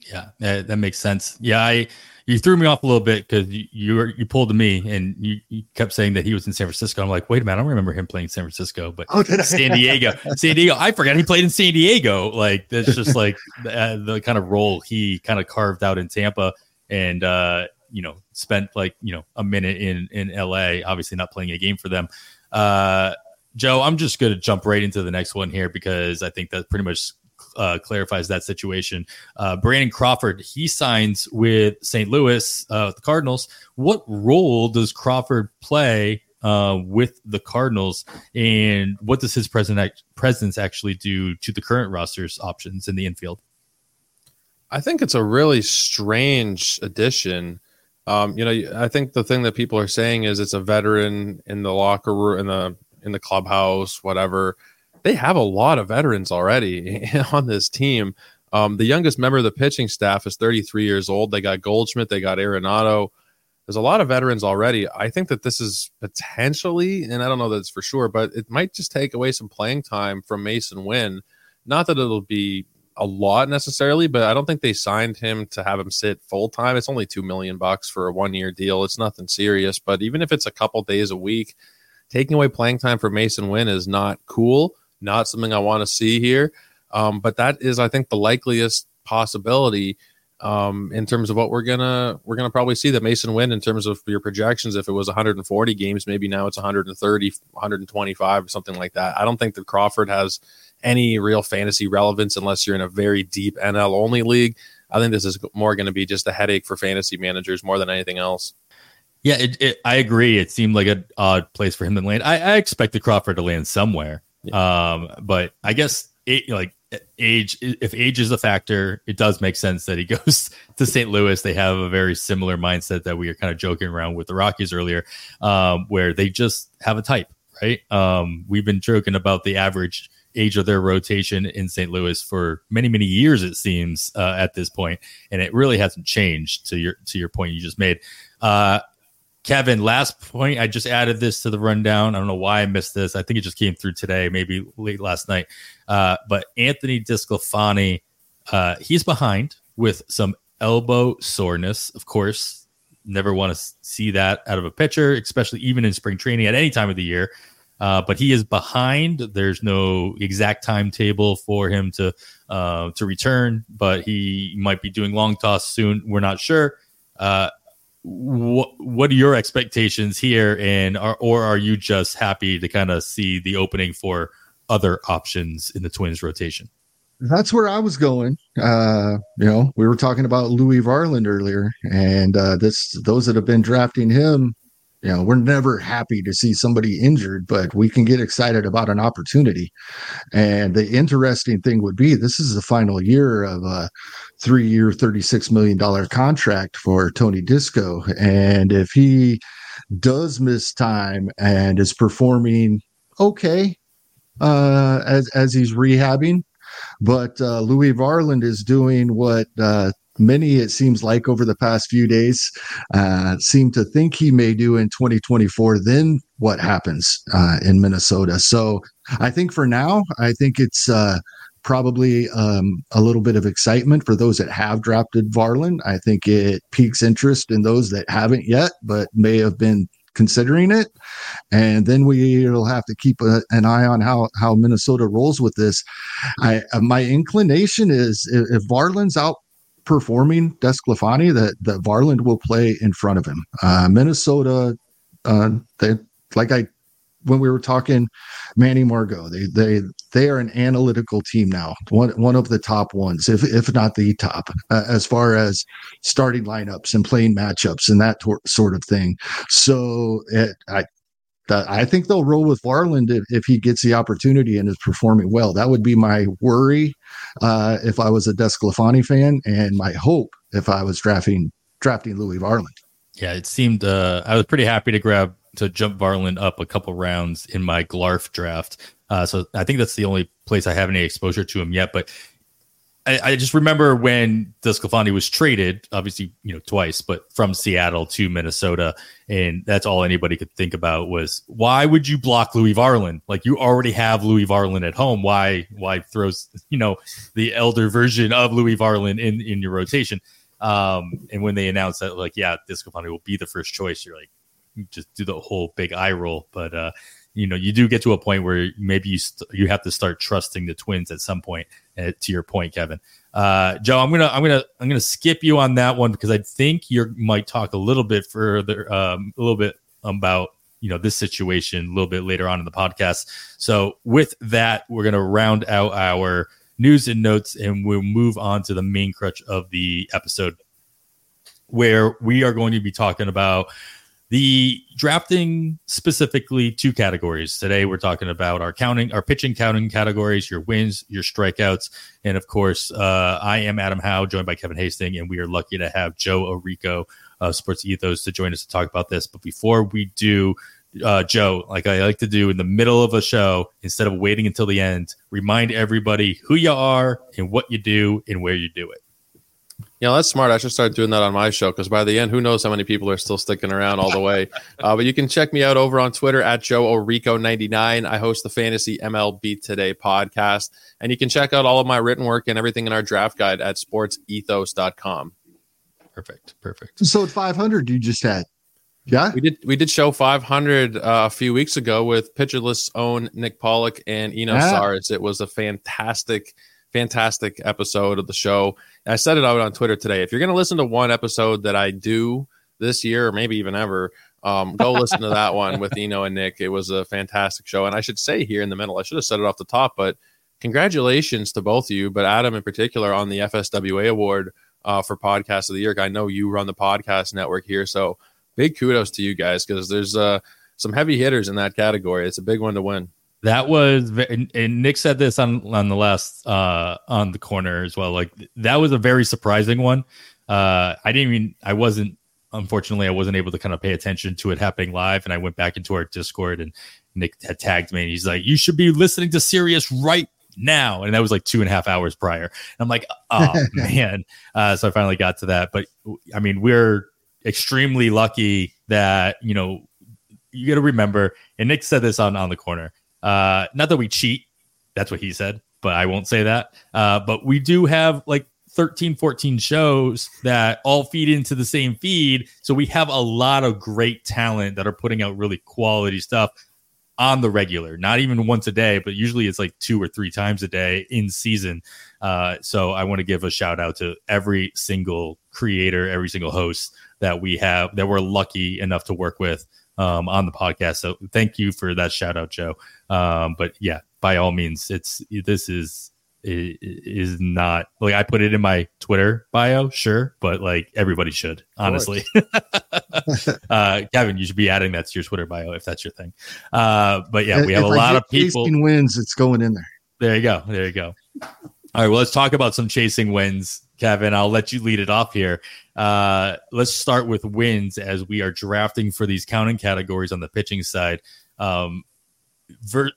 Yeah, that makes sense. Yeah, I you threw me off a little bit because you you, you pulled me and you, you, kept saying that he was in San Francisco. I'm like, wait a minute, I don't remember him playing San Francisco, but oh, San Diego, San Diego. I forgot he played in San Diego. Like that's just like the, uh, the kind of role he kind of carved out in Tampa, and uh, you know spent like you know a minute in in L.A. Obviously not playing a game for them. Uh, Joe, I'm just going to jump right into the next one here because I think that pretty much uh, clarifies that situation. Uh, Brandon Crawford, he signs with St. Louis, uh, the Cardinals. What role does Crawford play uh, with the Cardinals, and what does his present presence actually do to the current roster's options in the infield? I think it's a really strange addition. Um, you know, I think the thing that people are saying is it's a veteran in the locker room, in the in the clubhouse, whatever they have a lot of veterans already on this team. Um, the youngest member of the pitching staff is 33 years old. They got Goldschmidt, they got Arenado. There's a lot of veterans already. I think that this is potentially, and I don't know that it's for sure, but it might just take away some playing time from Masyn Winn. Not that it'll be a lot necessarily, but I don't think they signed him to have him sit full time. It's only two million bucks for a one year deal. It's nothing serious. But even if it's a couple days a week, taking away playing time for Masyn Winn is not cool not something I want to see here. Um, but that is, I think, the likeliest possibility um, in terms of what we're gonna we're gonna probably see that Masyn Winn in terms of your projections. If it was 140 games, maybe now it's 130, 125, something like that. I don't think that Crawford has any real fantasy relevance unless you're in a very deep NL only league. I think this is more going to be just a headache for fantasy managers more than anything else. Yeah, it, it, I agree. It seemed like an odd place for him to land. I, I expected Crawford to land somewhere Yeah. Um, but I guess it, like age, if age is a factor, it does make sense that he goes to St. Louis. They have a very similar mindset that we are kind of joking around with the Rockies earlier, um, where they just have a type, right? Um, we've been joking about the average age of their rotation in St. Louis for many many years it seems uh, at this point and it really hasn't changed to your to your point you just made uh, Kevin, last point. I just added this to the rundown. I don't know why I missed this. I think it just came through today, maybe late last night. Uh, but Anthony DeSclafani, uh, he's behind with some elbow soreness. Of course, never want to see that out of a pitcher, especially even in spring training at any time of the year. Uh, but he is behind. There's no exact timetable for him to uh, to return, but he might be doing long toss soon. We're not sure. What what are your expectations here, and are, or are you just happy to kind of see the opening for other options in the Twins rotation? That's where I was going. Uh, you know, we were talking about Louie Varland earlier, and uh, this those that have been drafting him you know we're never happy to see somebody injured but we can get excited about an opportunity. And the interesting thing would be this is the final year of a three year 36 million dollar contract for tony disco. And if he does miss time and is performing okay uh as as he's rehabbing but uh, Louie Varland is doing what uh, many, it seems like, over the past few days, uh, seem to think he may do in 2024. Then what happens uh, in Minnesota? So I think for now, I think it's uh, probably um, a little bit of excitement for those that have drafted Varland. I think it piques interest in those that haven't yet, but may have been considering it. And then we'll have to keep a, an eye on how how Minnesota rolls with this. I my inclination is if, if Varland's out performing DeSclafani that that Varland will play in front of him. Uh, Minnesota, uh, they like I when we were talking Manny Margot, they they they are an analytical team now, one one of the top ones, if if not the top, uh, as far as starting lineups and playing matchups and that tor- sort of thing. So it, I I think they'll roll with Varland if, if, he gets the opportunity and is performing well. That would be my worry uh, if I was a DeSclafani fan, and my hope if I was drafting drafting Louie Varland. Yeah, it seemed uh, I was pretty happy to grab to jump Varland up a couple rounds in my Glarf draft. Uh, so I think that's the only place I have any exposure to him yet. But I, I, just remember when DeSclafani was traded, obviously, you know, twice, but from Seattle to Minnesota. And that's all anybody could think about was why would you block Louie Varland? Like you already have Louie Varland at home. Why, why throws, you know, the elder version of Louie Varland in, in your rotation? Um, and when they announced that, like, yeah, DeSclafani will be the first choice, you're like, just do the whole big eye roll. But, uh, you know you do get to a point where maybe you st- you have to start trusting the twins at some point uh, to your point kevin. Uh, joe i'm gonna i'm gonna i'm gonna skip you on that one because i think you might talk a little bit further um, a little bit about you know this situation a little bit later on in the podcast. So with that we're gonna round out our news and notes and we'll move on to the main crutch of the episode where we are going to be talking about the drafting specifically two categories. Today we're talking about our counting, our pitching counting categories, your wins, your strikeouts, and of course, uh, I am Adam Howe, joined by Kevin Hastings, and we are lucky to have Joe Orrico of Sports Ethos to join us to talk about this. But before we do, uh, Joe, like I like to do in the middle of a show, instead of waiting until the end, remind everybody who you are and what you do and where you do it. Yeah, that's smart. I should start doing that on my show because by the end, who knows how many people are still sticking around all the way. Uh, but you can check me out over on Twitter at Joe Orrico99. I host the Fantasy MLB Today podcast. And you can check out all of my written work and everything in our draft guide at sportsethos.com. Perfect. Perfect. So at 500, you just had. Yeah, we did. We did show 500 uh, a few weeks ago with Pitcher List's own Nick Pollack and Eno yeah. Sarris. It was a fantastic fantastic episode of the show. I said it out on Twitter today. If you're going to listen to one episode that I do this year, or maybe even ever, um, go listen to that one with Eno and Nick. It was a fantastic show. And I should say here in the middle, I should have said it off the top, but congratulations to both of you, but Adam in particular on the FSWA award uh, for Podcast of the Year. I know you run the podcast network here. So big kudos to you guys because there's uh, some heavy hitters in that category. It's a big one to win. That was and, and Nick said this on on the last uh on the corner as well. Like that was a very surprising one. Uh I didn't even I wasn't unfortunately I wasn't able to kind of pay attention to it happening live and I went back into our Discord and Nick had tagged me and he's like, You should be listening to Sirius right now. And that was like two and a half hours prior. And I'm like, oh man. Uh, so I finally got to that. But I mean, we're extremely lucky that, you know, you got to remember, and Nick said this on, on the corner. Uh, not that we cheat. That's what he said, but I won't say that. Uh, but we do have like 13, 14 shows that all feed into the same feed. So we have a lot of great talent that are putting out really quality stuff on the regular, not even once a day, but usually it's like two or three times a day in season. Uh, so I want to give a shout out to every single creator, every single host that we have that we're lucky enough to work with um, on the podcast. So thank you for that shout out, Joe. Um, but yeah, by all means, it's this is is not like I put it in my Twitter bio, sure, but like everybody should, honestly. uh, Kevin, you should be adding that to your Twitter bio if that's your thing. Uh, but yeah, we have if a lot of people. Chasing wins, it's going in there. There you go. There you go. All right, well, let's talk about some chasing wins, Kevin. I'll let you lead it off here. Uh, let's start with wins as we are drafting for these counting categories on the pitching side. Um, ver-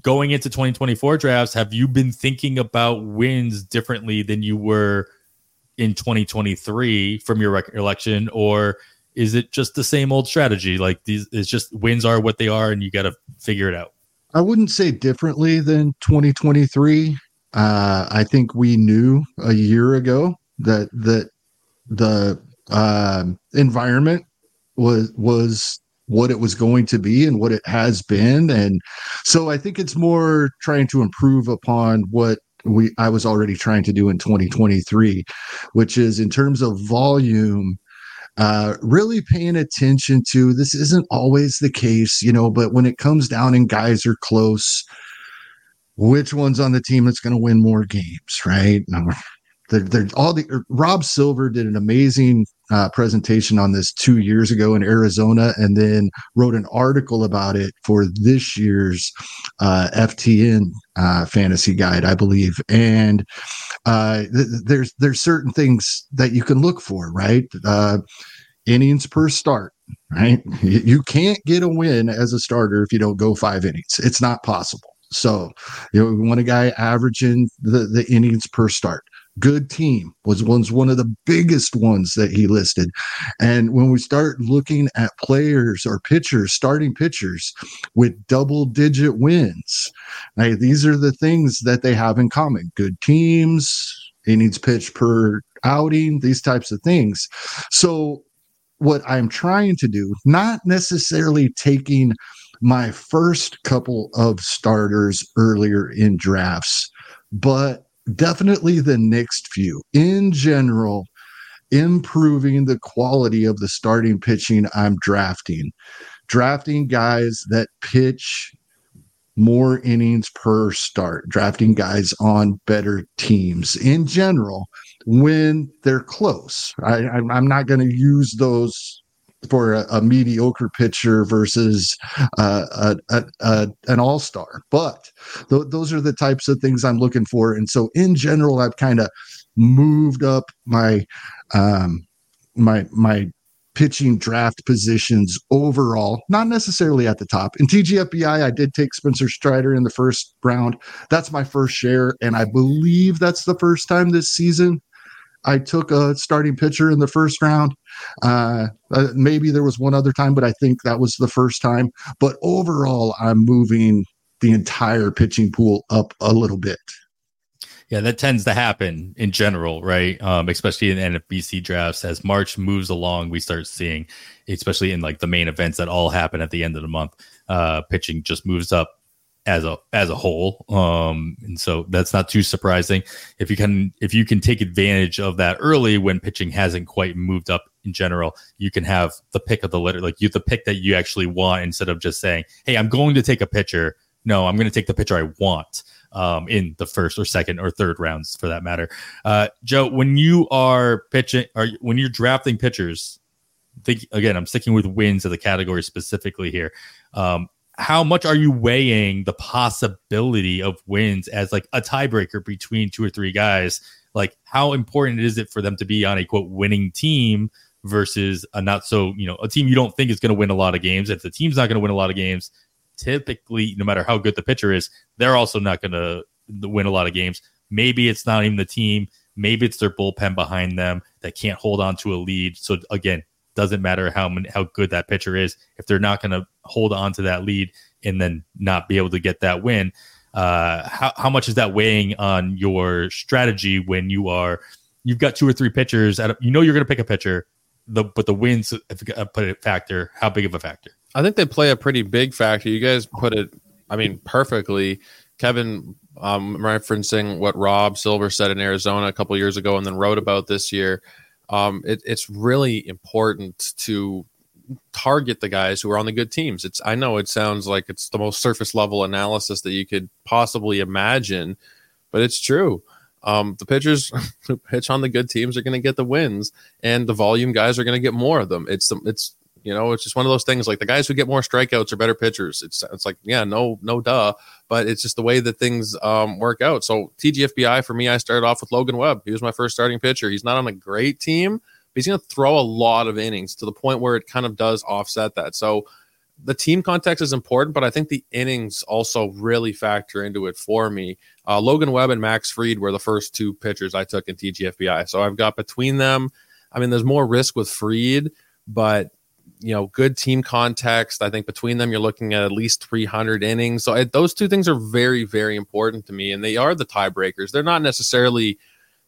going into 2024 drafts, have you been thinking about wins differently than you were in 2023 from your recollection, or is it just the same old strategy? Like these, it's just wins are what they are, and you got to figure it out. I wouldn't say differently than 2023. Uh, I think we knew a year ago that that the uh, environment was was what it was going to be and what it has been. And so i think it's more trying to improve upon what we i was already trying to do in 2023 which is in terms of volume uh, really paying attention to this isn't always the case you know but when it comes down and guys are close which one's on the team that's going to win more games right they're, they're all the Rob Silver did an amazing uh, presentation on this two years ago in Arizona, and then wrote an article about it for this year's uh, FTN uh, fantasy guide, I believe. And uh, th- there's there's certain things that you can look for, right? Uh, innings per start, right? You can't get a win as a starter if you don't go five innings. It's not possible. So, you know, we want a guy averaging the, the innings per start. Good team was one's one of the biggest ones that he listed. And when we start looking at players or pitchers starting pitchers with double digit wins these are the things that they have in common. Good teams innings pitched per outing these types of things. So what i'm trying to do not necessarily taking my first couple of starters earlier in drafts but definitely the next few. In general, improving the quality of the starting pitching I'm drafting. Drafting guys that pitch more innings per start, drafting guys on better teams in general when they're close. I, am not going to use those for a, a mediocre pitcher versus uh, a, a, an all star. But th- those are the types of things I'm looking for. And so, in general, I've kind of moved up my um, my my pitching draft positions overall, not necessarily at the top. In TGFBI, I did take Spencer Strider in the first round. That's my first share, and I believe that's the first time this season I took a starting pitcher in the first round. Uh, uh, maybe there was one other time, but I think that was the first time. But overall, I'm moving the entire pitching pool up a little bit. Yeah, that tends to happen in general, right? Um, especially in NFBC drafts. As March moves along, we start seeing, especially in like the main events that all happen at the end of the month, uh, pitching just moves up as a as a whole. Um and so that's not too surprising. If you can if you can take advantage of that early when pitching hasn't quite moved up in general you can have the pick of the litter like you the pick that you actually want instead of just saying hey i'm going to take a pitcher. No i'm going to take the pitcher i want um in the first or second or third rounds for that matter. Uh joe when you are pitching or when you're drafting pitchers think again i'm sticking with wins of the category specifically here. Um how much are you weighing the possibility of wins as like a tiebreaker between two or three guys? Like, how important is it for them to be on a quote winning team versus a not so, you know, a team you don't think is going to win a lot of games? If the team's not going to win a lot of games, typically, no matter how good the pitcher is, they're also not going to win a lot of games. Maybe it's not even the team. Maybe it's their bullpen behind them that can't hold on to a lead. So again, doesn't matter how many, how good that pitcher is if they're not going to hold on to that lead and then not be able to get that win. Uh, how how much is that weighing on your strategy when you are you've got two or three pitchers at a, you know you're going to pick a pitcher, the but the wins put it factor. How big of a factor? I think they play a pretty big factor. You guys put it, I mean, perfectly. Kevin um, referencing what Rob Silver said in Arizona a couple years ago, and then wrote about this year um, it, it's really important to target the guys who are on the good teams. It's I know it sounds like it's the most surface level analysis that you could possibly imagine, but it's true. Um, the pitchers who pitch on the good teams are going to get the wins, and the volume guys are going to get more of them. It's it's you know, it's just one of those things. Like the guys who get more strikeouts are better pitchers. It's it's like yeah, no no duh, but it's just the way that things um, work out. So TGFBI for me, I started off with Logan Webb. He was my first starting pitcher. He's not on a great team, but he's going to throw a lot of innings to the point where it kind of does offset that. So the team context is important, but I think the innings also really factor into it for me. Uh, Logan Webb and Max Fried were the first two pitchers I took in TGFBI. So I've got between them. I mean, there's more risk with Fried, but you know, good team context. I think between them, you're looking at at least 300 innings. So I, those two things are very, very important to me, and they are the tiebreakers. They're not necessarily,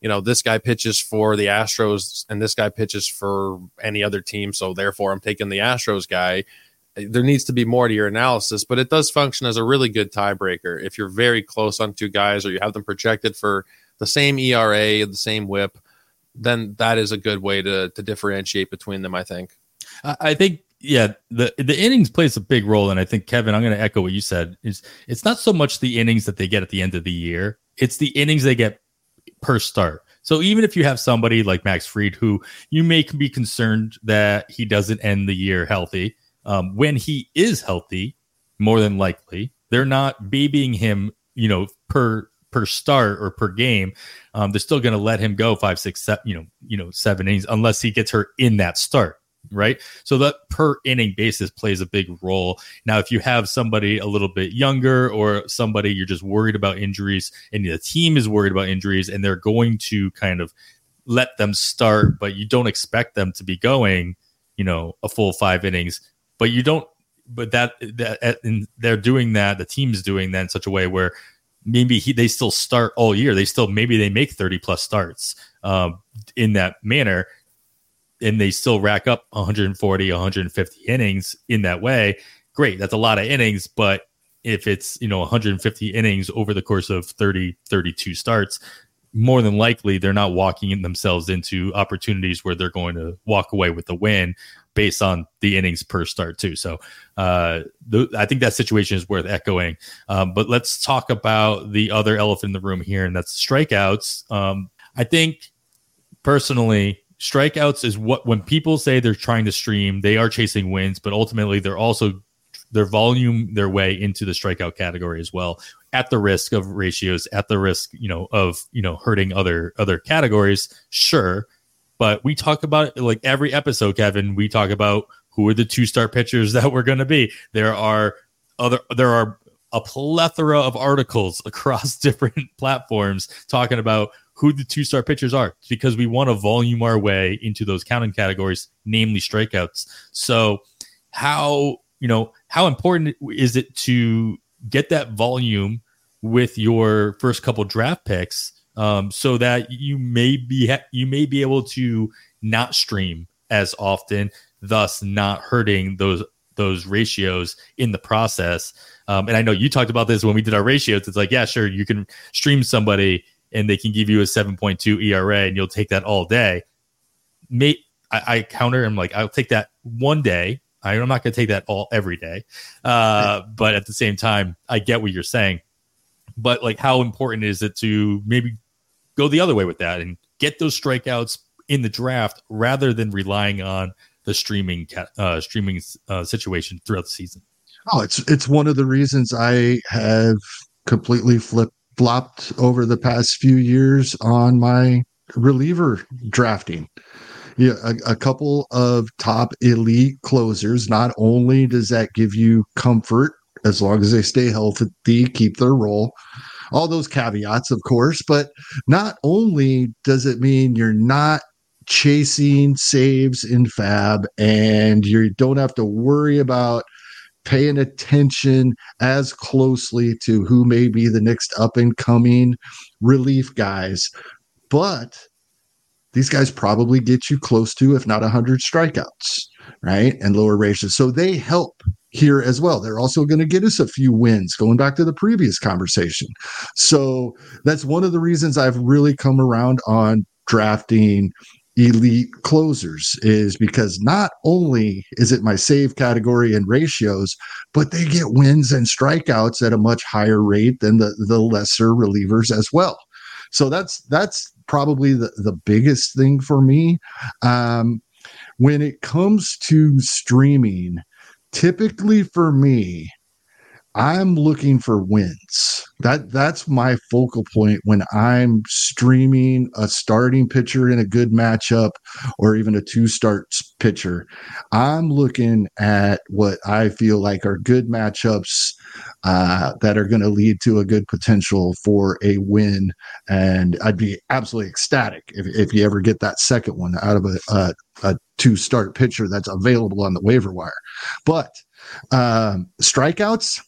you know, this guy pitches for the Astros and this guy pitches for any other team. So therefore, I'm taking the Astros guy. Eh, there needs to be more to your analysis, but it does function as a really good tiebreaker. If you're very close on two guys or you have them projected for the same ERA, the same whip, then that is a good way to, to differentiate between them, I think. I think yeah, the the innings plays a big role, and I think Kevin, I'm going to echo what you said. Is it's not so much the innings that they get at the end of the year; it's the innings they get per start. So even if you have somebody like Max Fried, who you may be concerned that he doesn't end the year healthy, um, when he is healthy, more than likely they're not babying him, you know, per per start or per game. Um, they're still going to let him go five, six, seven, you know, you know, seven innings unless he gets hurt in that start right? So that per inning basis plays a big role. Now, if you have somebody a little bit younger or somebody you're just worried about injuries and the team is worried about injuries and they're going to kind of let them start, but you don't expect them to be going, you know, a full five innings, but you don't, but that, that, and they're doing that, the team's doing that in such a way where maybe he, they still start all year. They still, maybe they make 30 plus starts um, in that manner and they still rack up 140, 150 innings in that way, great. That's a lot of innings, but if it's, you know, 150 innings over the course of 30, 32 starts, more than likely they're not walking themselves into opportunities where they're going to walk away with the win based on the innings per start too. So uh, I think that situation is worth echoing. Um, but let's talk about the other elephant in the room here, and that's strikeouts. Um, I think personally, strikeouts is what when people say they're trying to stream, they are chasing wins, but ultimately they're also their volume their way into the strikeout category as well at the risk of ratios at the risk you know of you know hurting other other categories sure. But we talk about it like every episode kevin we talk about who are the two star pitchers that we're going to be. There are other there are a plethora of articles across different platforms talking about who the two star pitchers are because we want to volume our way into those counting categories, namely strikeouts. So, how you know how important is it to get that volume with your first couple draft picks, um, so that you may be ha- you may be able to not stream as often, thus not hurting those those ratios in the process. Um, and I know you talked about this when we did our ratios. It's like, yeah, sure, you can stream somebody and they can give you a 7.2 ERA and you'll take that all day. Mate, I, I counter. I'm like, I'll take that one day. I'm not going to take that all every day. Uh, but at the same time, I get what you're saying. But like, how important is it to maybe go the other way with that and get those strikeouts in the draft rather than relying on the streaming uh, streaming uh, situation throughout the season? Oh, it's it's one of the reasons I have completely flip flopped over the past few years on my reliever drafting. Yeah, a, a, couple of top elite closers. Not only does that give you comfort as long as they stay healthy, keep their role, all those caveats, of course, but not only does it mean you're not chasing saves in fab and you don't have to worry about paying attention as closely to who may be the next up and coming relief guys. But these guys probably get you close to, if not 100 strikeouts, right? And lower ratios. So they help here as well. They're also going to get us a few wins, going back to the previous conversation. So that's one of the reasons I've really come around on drafting elite closers is because not only is it my save category and ratios, but they get wins and strikeouts at a much higher rate than the, the lesser relievers as well. So that's that's probably the, the biggest thing for me. Um, when it comes to streaming, typically for me, I'm looking for wins. That that's my focal point when I'm streaming a starting pitcher in a good matchup or even a two starts pitcher. I'm looking at what I feel like are good matchups uh, that are going to lead to a good potential for a win. And I'd be absolutely ecstatic if, if you ever get that second one out of a, a, a two start pitcher that's available on the waiver wire. But um, strikeouts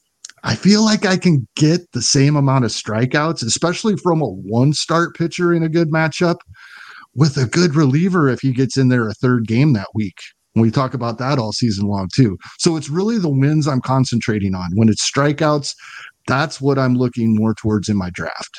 I feel like I can get the same amount of strikeouts, especially from a one start pitcher in a good matchup with a good reliever if he gets in there a third game that week. we talk about that all season long too. So it's really the wins I'm concentrating on. When it's strikeouts, that's what I'm looking more towards in my draft.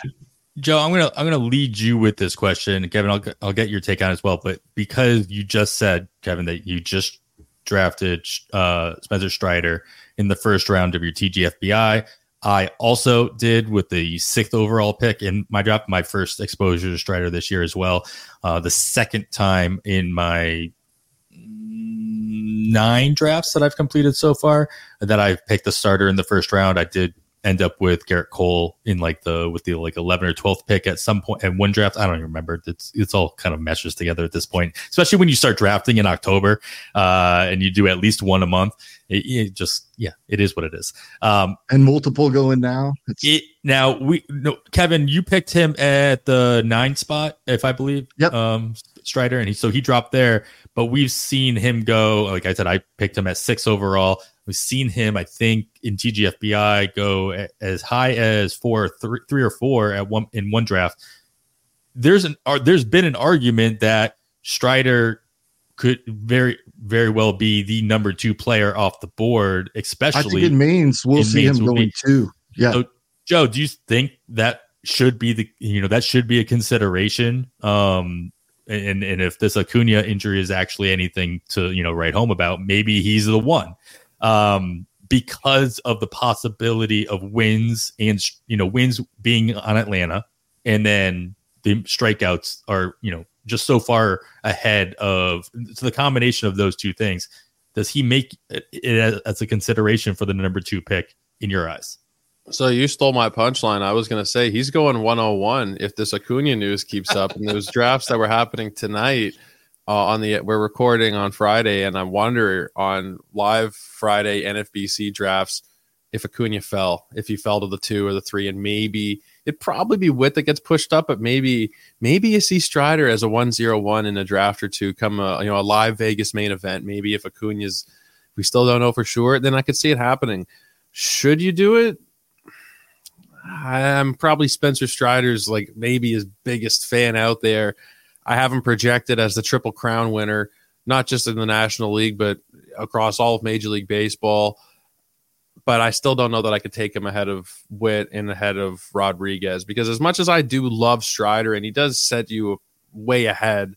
Joe, I'm gonna I'm gonna lead you with this question, Kevin. I'll I'll get your take on it as well. But because you just said, Kevin, that you just drafted uh, Spencer Strider in the first round of your TGFBI. I also did with the sixth overall pick in my draft, my first exposure to Strider this year as well. Uh, the second time in my nine drafts that I've completed so far that I've picked the starter in the first round. I did end up with Gerrit Cole in like the with the like 11 or 12th pick at some point and one draft. I don't even remember. It's it's all kind of meshes together at this point, especially when you start drafting in October uh, and you do at least one a month. It, it just yeah, it is what it is. Um, and multiple going now. It, now we no Kevin, you picked him at the nine spot, if I believe. Yep. Um, Strider, and he so he dropped there. But we've seen him go. Like I said, I picked him at six overall. We've seen him, I think, in TGFBI go as high as four, three, three or four at one in one draft. There's an uh, there's been an argument that Strider could very very well be the number two player off the board, especially. I think in mains we'll see him going be, too. Yeah, so, Joe, do you think that should be the you know that should be a consideration? Um, and and if this Acuna injury is actually anything to you know write home about, maybe he's the one um, because of the possibility of wins and you know wins being on Atlanta, and then the strikeouts are you know just so far ahead of so the combination of those two things. Does he make it as a consideration for the number two pick in your eyes? So you stole my punchline. I was going to say he's going 101 if this Acuna news keeps up and those drafts that were happening tonight uh, on the we're recording on Friday, and I wonder on live Friday NFBC drafts if Acuna fell, if he fell to the two or the three, and maybe it'd probably be Witt that gets pushed up, but maybe maybe you see Strider as a one zero one in a draft or two, come a you know a live Vegas main event. Maybe if Acuna's we still don't know for sure, then I could see it happening. Should you do it? I'm probably Spencer Strider's like maybe his biggest fan out there. I have him projected as the Triple Crown winner, not just in the National League, but across all of Major League Baseball. But I still don't know that I could take him ahead of Witt and ahead of Rodriguez because as much as I do love Strider and he does set you way ahead,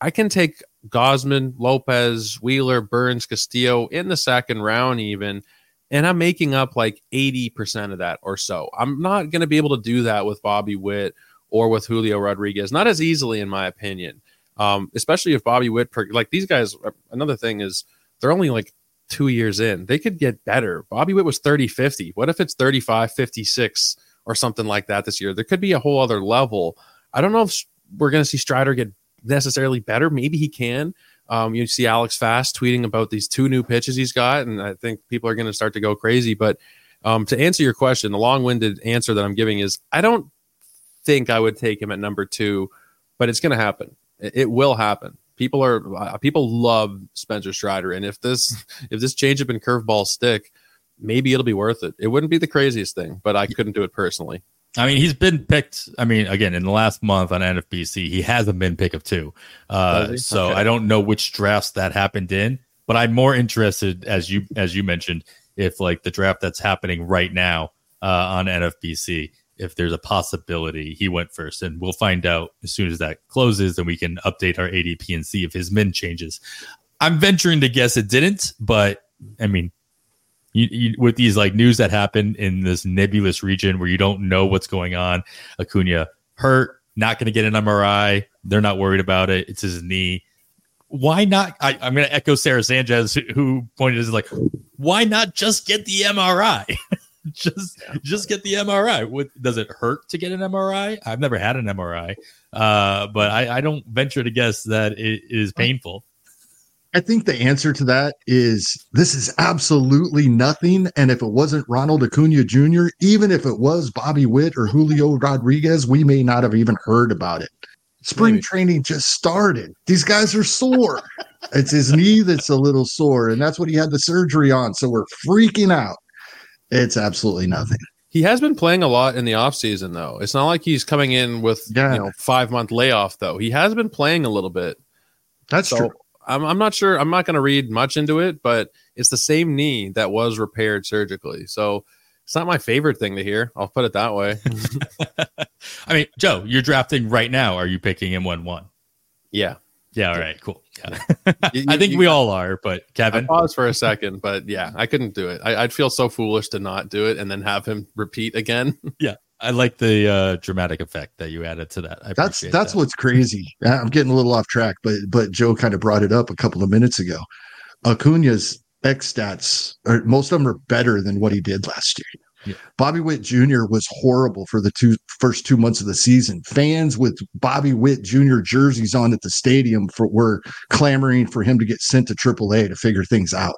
I can take Gausman, Lopez, Wheeler, Burnes, Castillo in the second round, even. And I'm making up like 80% of that or so. I'm not going to be able to do that with Bobby Witt or with Julio Rodriguez. Not as easily, in my opinion. Um, especially if Bobby Witt, like these guys. Another thing is they're only like two years in. They could get better. Bobby Witt was 30 50. What if it's 35 56 or something like that this year? There could be a whole other level. I don't know if we're going to see Strider get necessarily better. Maybe he can. Um, you see Alex Fast tweeting about these two new pitches he's got, and I think people are going to start to go crazy. But um, to answer your question, the long-winded answer that I'm giving is I don't think I would take him at number two, but it's going to happen. It, will happen. People are uh, people love Spencer Strider, and if this if this changeup and curveball stick, maybe it'll be worth it. It wouldn't be the craziest thing, but I couldn't do it personally. I mean, he's been picked. I mean, again, in the last month on NFBC, he hasn't been pick of two. Uh, so okay. I don't know which drafts that happened in, but I'm more interested, as you as you mentioned, if like the draft that's happening right now uh, on NFBC, if there's a possibility he went first, and we'll find out as soon as that closes, and we can update our ADP and see if his min changes. I'm venturing to guess it didn't, but I mean, you, you, with these like news that happen in this nebulous region where you don't know what's going on. Acuna hurt, not going to get an MRI. They're not worried about it. It's his knee. Why not? I, am going to echo Sarah Sanchez, who pointed is like, why not just get the MRI? just just get the MRI. What, does it hurt to get an MRI? I've never had an MRI, uh, but I, I don't venture to guess that it is painful. I think the answer to that is this is absolutely nothing. And if it wasn't Ronald Acuna Jr., even if it was Bobby Witt or Julio Rodriguez, we may not have even heard about it. Spring Maybe. training just started. These guys are sore. it's his knee that's a little sore, and that's what he had the surgery on. So we're freaking out. It's absolutely nothing. He has been playing a lot in the offseason, though. It's not like he's coming in with yeah. you know five month layoff, though. He has been playing a little bit. That's so, true. I'm, I'm not sure. I'm not going to read much into it, but it's the same knee that was repaired surgically. So it's not my favorite thing to hear. I'll put it that way. I mean, Joe, you're drafting right now. Are you picking him one one? Yeah. Yeah. All right. Cool. Yeah. you, I think you, we all are, but Kevin. I pause for a second, but yeah, I couldn't do it. I, would feel so foolish to not do it and then have him repeat again. yeah. I like the uh, dramatic effect that you added to that. I that's that's that. what's crazy. I'm getting a little off track, but but Joe kind of brought it up a couple of minutes ago. Acuna's X stats, or most of them are better than what he did last year. Yeah. Bobby Witt Jr. was horrible for the two first two months of the season. Fans with Bobby Witt Jr. jerseys on at the stadium for were clamoring for him to get sent to AAA to figure things out.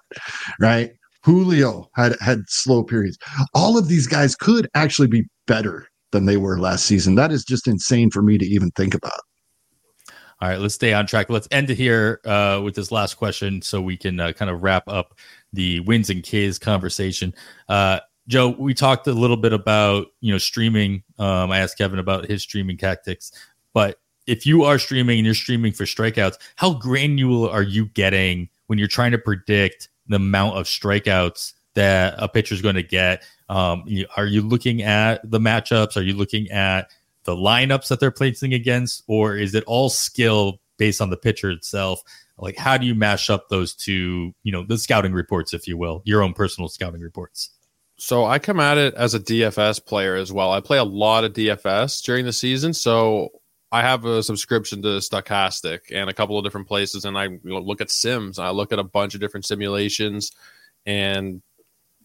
Right? Julio had had slow periods. All of these guys could actually be better than they were last season. That is just insane for me to even think about. All right, let's stay on track. Let's end it here uh, with this last question so we can uh, kind of wrap up the wins and K's conversation. Uh, Joe, we talked a little bit about you know streaming. Um, I asked Kevin about his streaming tactics, but if you are streaming and you're streaming for strikeouts, how granular are you getting when you're trying to predict the amount of strikeouts that a pitcher is going to get. Um, are you looking at the matchups? Are you looking at the lineups that they're placing against, or is it all skill based on the pitcher itself? Like, how do you mash up those two? You know, the scouting reports, if you will, your own personal scouting reports. So I come at it as a DFS player as well. I play a lot of DFS during the season, so I have a subscription to Stokastic and a couple of different places, and I look at sims. I look at a bunch of different simulations, and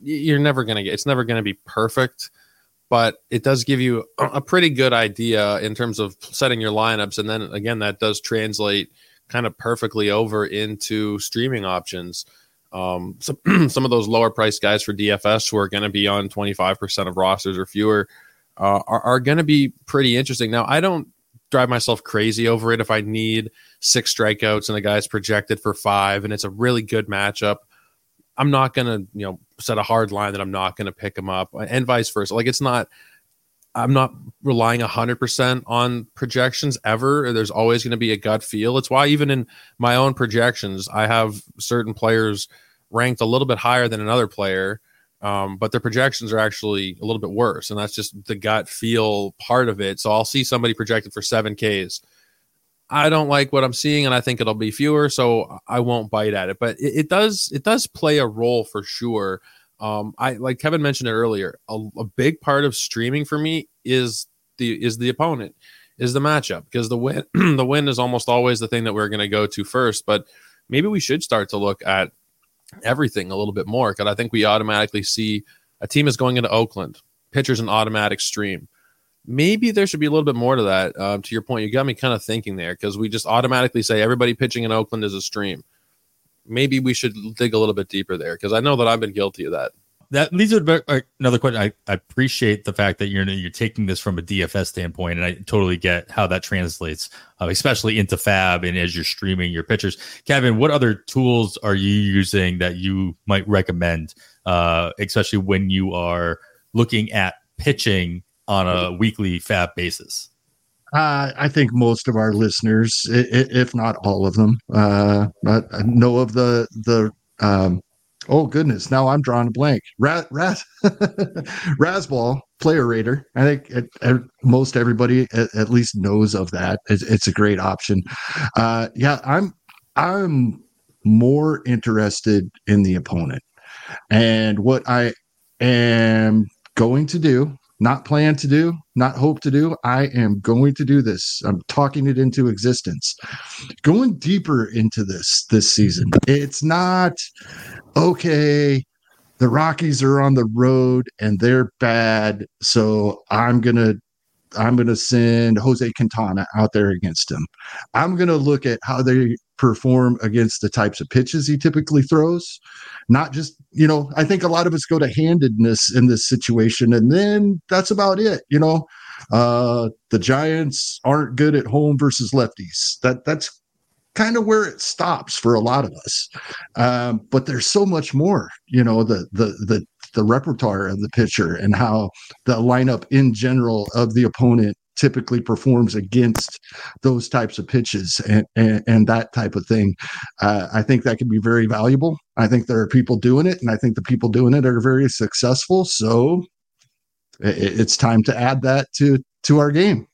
you're never gonna get. It's never gonna be perfect, but it does give you a pretty good idea in terms of setting your lineups, and then again, that does translate kind of perfectly over into streaming options. Um, some some of those lower price guys for DFS who are going to be on 25% of rosters or fewer uh, are, are going to be pretty interesting. Now, I don't drive myself crazy over it if I need six strikeouts and the guy's projected for five and it's a really good matchup. I'm not gonna, you know, set a hard line that I'm not gonna pick him up, and vice versa. Like it's not. I'm not relying 100% on projections ever. There's always going to be a gut feel. It's why, even in my own projections, I have certain players ranked a little bit higher than another player um, but their projections are actually a little bit worse, and that's just the gut feel part of it. So I'll see somebody projected for seven Ks. I don't like what I'm seeing, and I think it'll be fewer, so I won't bite at it. But it, it does it does play a role for sure. Um, I like Kevin mentioned it earlier. A, a big part of streaming for me is the is the opponent, is the matchup because the win the win is almost always the thing that we're going to go to first. But maybe we should start to look at everything a little bit more. Because I think we automatically see a team is going into Oakland, pitcher's an automatic stream. Maybe there should be a little bit more to that. Um, to your point, you got me kind of thinking there because we just automatically say everybody pitching in Oakland is a stream. Maybe we should dig a little bit deeper there because I know that I've been guilty of that that leads to another question. I, I appreciate the fact that you're you're taking this from a DFS standpoint, and I totally get how that translates, uh, especially into Fab and as you're streaming your pitchers. Kevin, what other tools are you using that you might recommend, uh, especially when you are looking at pitching on a weekly Fab basis? Uh, I think most of our listeners, if not all of them, uh, know of the the um, Oh goodness! Now I'm drawing a blank. Raz, Razzball player rater. I think it, it, most everybody at, at, least knows of that. It's, it's a great option. Uh, yeah, I'm I'm more interested in the opponent, and what I am going to do not plan to do, not hope to do. I am going to do this. I'm talking it into existence. Going deeper into this this season. It's not okay. The Rockies are on the road and they're bad, so I'm going to I'm going to send Jose Quintana out there against him. I'm going to look at how they perform against the types of pitches he typically throws. Not just, you know, I think a lot of us go to handedness in this situation, and then that's about it. You know, uh, the Giants aren't good at home versus lefties. That that's kind of where it stops for a lot of us. Um, but there's so much more. You know, the the the the repertoire of the pitcher and how the lineup in general of the opponent typically performs against those types of pitches and, and, and that type of thing. Uh, I think that can be very valuable. I think there are people doing it, and I think the people doing it are very successful. So it, it's time to add that to to our game.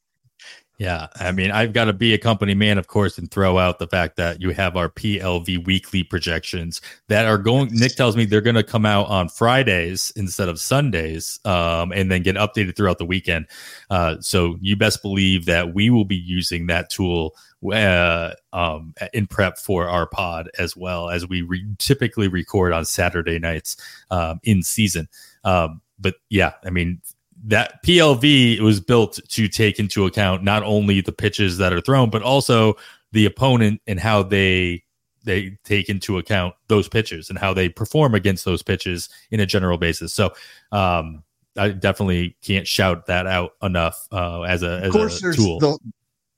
Yeah, I mean, I've got to be a company man, of course, and throw out the fact that you have our PLV weekly projections that are going. Nick tells me they're going to come out on Fridays instead of Sundays, um, and then get updated throughout the weekend. Uh, so you best believe that we will be using that tool uh, um, in prep for our pod as well as we re- typically record on Saturday nights um, in season. Um, but yeah, I mean, that PLV was built to take into account not only the pitches that are thrown, but also the opponent and how they they take into account those pitches and how they perform against those pitches in a general basis. So um, I definitely can't shout that out enough uh, as a as of course, a tool. The,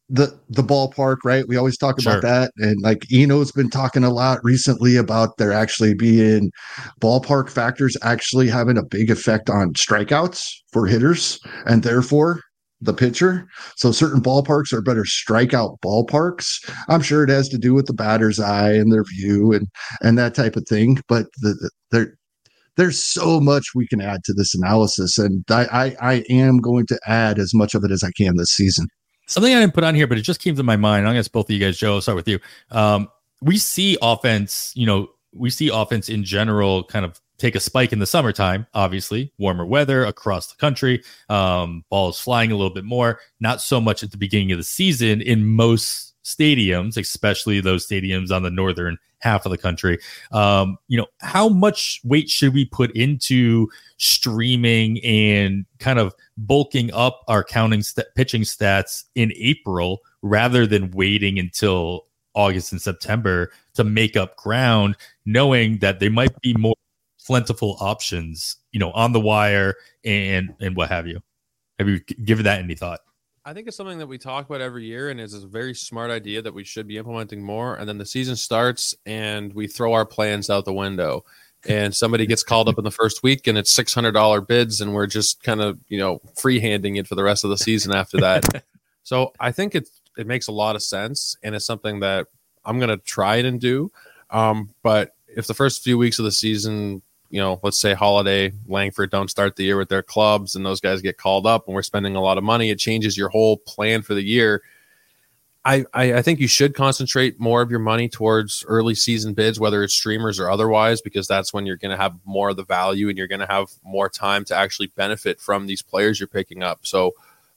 the the ballpark, right? We always talk about sure. that, and like Eno's been talking a lot recently about there actually being ballpark factors actually having a big effect on strikeouts for hitters, and therefore the pitcher. So certain ballparks are better strikeout ballparks. I'm sure it has to do with the batter's eye and their view and and that type of thing. But the, the there there's so much we can add to this analysis, and I, I I am going to add as much of it as I can this season. Something I didn't put on here, but it just came to my mind. I guess both of you guys, Joe, I'll start with you. Um, we see offense, you know, we see offense in general kind of take a spike in the summertime, obviously, warmer weather across the country. Um, balls flying a little bit more, not so much at the beginning of the season in most stadiums, especially those stadiums on the northern half of the country. Um, you know, how much weight should we put into streaming and kind of bulking up our counting st- pitching stats in April rather than waiting until August and September to make up ground, knowing that there might be more plentiful options, you know, on the wire and and what have you. Have you given that any thought? I think it's something that we talk about every year, and it's a very smart idea that we should be implementing more. And then the season starts, and we throw our plans out the window. And somebody gets called up in the first week and it's $600 bids and we're just kind of you know freehanding it for the rest of the season after that. So i think it it makes a lot of sense and it's something that i'm going to try it and do. Um, but if the first few weeks of the season you know let's say Holliday Langford don't start the year with their clubs and those guys get called up and we're spending a lot of money it changes your whole plan for the year I, I, think you should concentrate more of your money towards early season bids, whether it's streamers or otherwise, because that's when you're going to have more of the value and you're going to have more time to actually benefit from these players you're picking up. So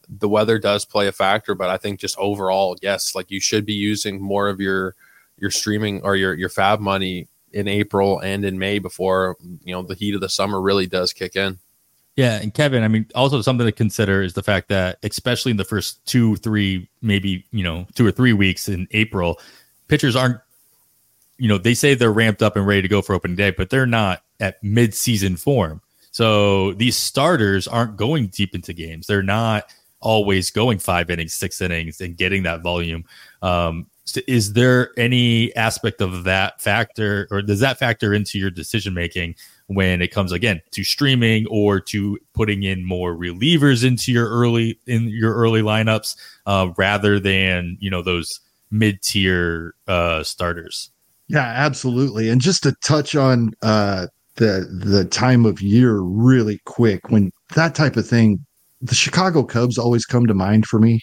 the weather does play a factor, but I think just overall, yes, like you should be using more of your your streaming or your your fab money in April and in May before you know the heat of the summer really does kick in. Yeah, and Kevin, I mean, also something to consider is the fact that, especially in the first two, three, maybe you know, two or three weeks in April, pitchers aren't, you know, they say they're ramped up and ready to go for opening day, but they're not at mid-season form. So these starters aren't going deep into games. They're not always going five innings, six innings, and getting that volume. Um, is there any aspect of that factor, or does that factor into your decision making when it comes again to streaming or to putting in more relievers into your early in your early lineups uh, rather than you know those mid tier uh, starters. Yeah, absolutely. And just to touch on uh, the the time of year really quick, when that type of thing, the Chicago Cubs always come to mind for me.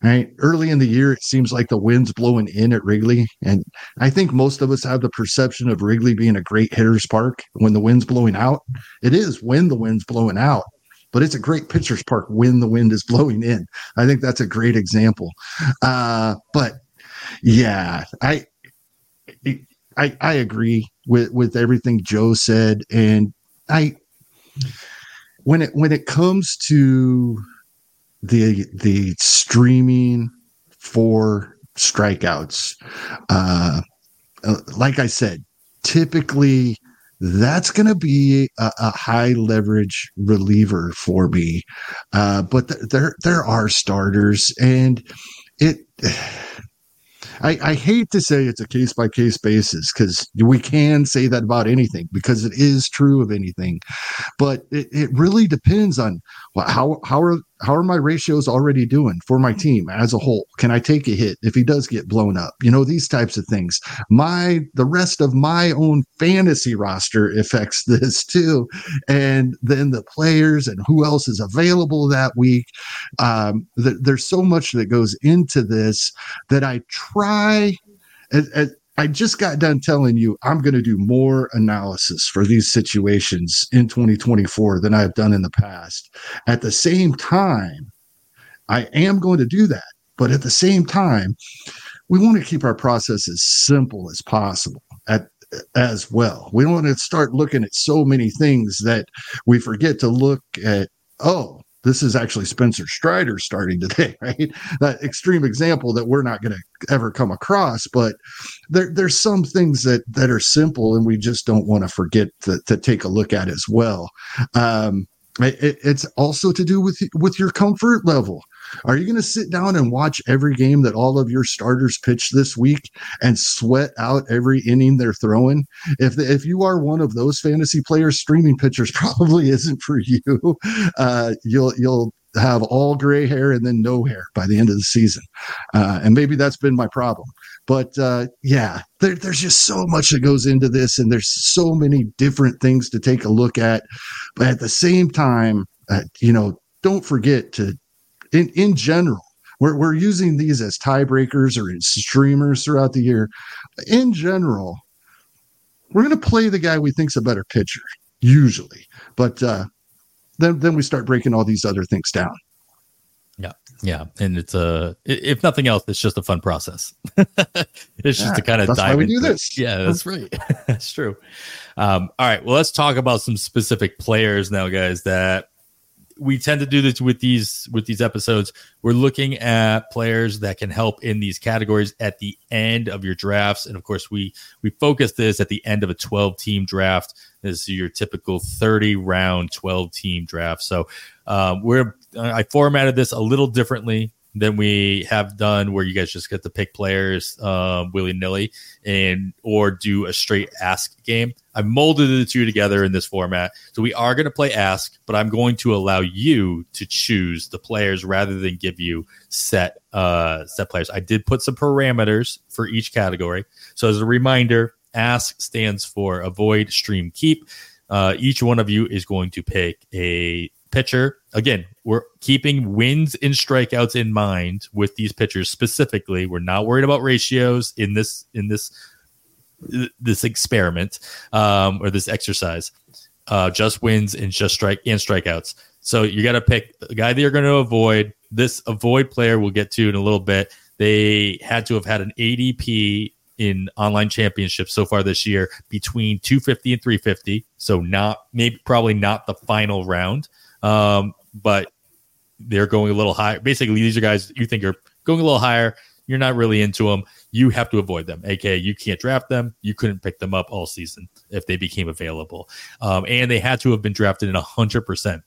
Right. Early in the year, it seems like the wind's blowing in at Wrigley. And I think most of us have the perception of Wrigley being a great hitter's park when the wind's blowing out. It is when the wind's blowing out, but it's a great pitcher's park when the wind is blowing in. I think that's a great example. Uh, but yeah, I, I, I agree with, with everything Joe said. And I, when it, when it comes to the the streaming for strikeouts. Uh, uh, like I said, typically that's going to be a, a, high leverage reliever for me. Uh, but th- there there are starters, and it. I, I hate to say it's a case by case basis because we can say that about anything because it is true of anything, but it, it really depends on how how are how are my ratios already doing for my team as a whole? Can I take a hit if he does get blown up? You know, these types of things. My the rest of my own fantasy roster affects this too. And then the players and who else is available that week. Um, th- there's so much that goes into this that I try I just got done telling you I'm going to do more analysis for these situations in 2024 than I've done in the past. At the same time, I am going to do that. But at the same time, we want to keep our process as simple as possible at as well. We don't want to start looking at so many things that we forget to look at, oh, this is actually Spencer Strider starting today, right? That extreme example that we're not going to ever come across, but there, there's some things that that are simple, and we just don't want to forget to, take a look at as well. Um, it, it's also to do with with your comfort level. Are you going to sit down and watch every game that all of your starters pitch this week and sweat out every inning they're throwing? If the, if you are one of those fantasy players, streaming pitchers probably isn't for you. Uh, you'll you'll have all gray hair and then no hair by the end of the season, uh, and maybe that's been my problem. But uh, yeah, there, there's just so much that goes into this, and there's so many different things to take a look at. But at the same time, uh, you know, don't forget to in, in general, we're, we're using these as tiebreakers or as streamers throughout the year. In general, we're going to play the guy we think's a better pitcher, usually. But uh, then, then we start breaking all these other things down. Yeah, yeah, and it's a if nothing else, it's just a fun process. it's just yeah, to kind of dive. Why we do this. Yeah, that's right. that's true. Um, all right, well, let's talk about some specific players now, guys. That we tend to do this with these with these episodes. We're looking at players that can help in these categories at the end of your drafts, and of course, we we focus this at the end of a 12 team draft. This is your typical 30 round 12 team draft. So um, we're I formatted this a little differently than we have done where you guys just get to pick players uh, willy-nilly and or do a straight ask game i molded the two together in this format so we are going to play ask but i'm going to allow you to choose the players rather than give you set uh set players i did put some parameters for each category so as a reminder ask stands for avoid stream keep uh, each one of you is going to pick a pitcher. Again, we're keeping wins and strikeouts in mind with these pitchers specifically. We're not worried about ratios in this in this this experiment um, or this exercise. Uh, just wins and just strike and strikeouts. So you got to pick a guy that you're going to avoid. This avoid player we'll get to in a little bit. They had to have had an ADP in online championships so far this year between 250 and 350. So not maybe probably not the final round, um, but they're going a little higher. Basically, these are guys you think are going a little higher. You're not really into them. You have to avoid them. AKA, you can't draft them. You couldn't pick them up all season if they became available. Um, and they had to have been drafted in 100%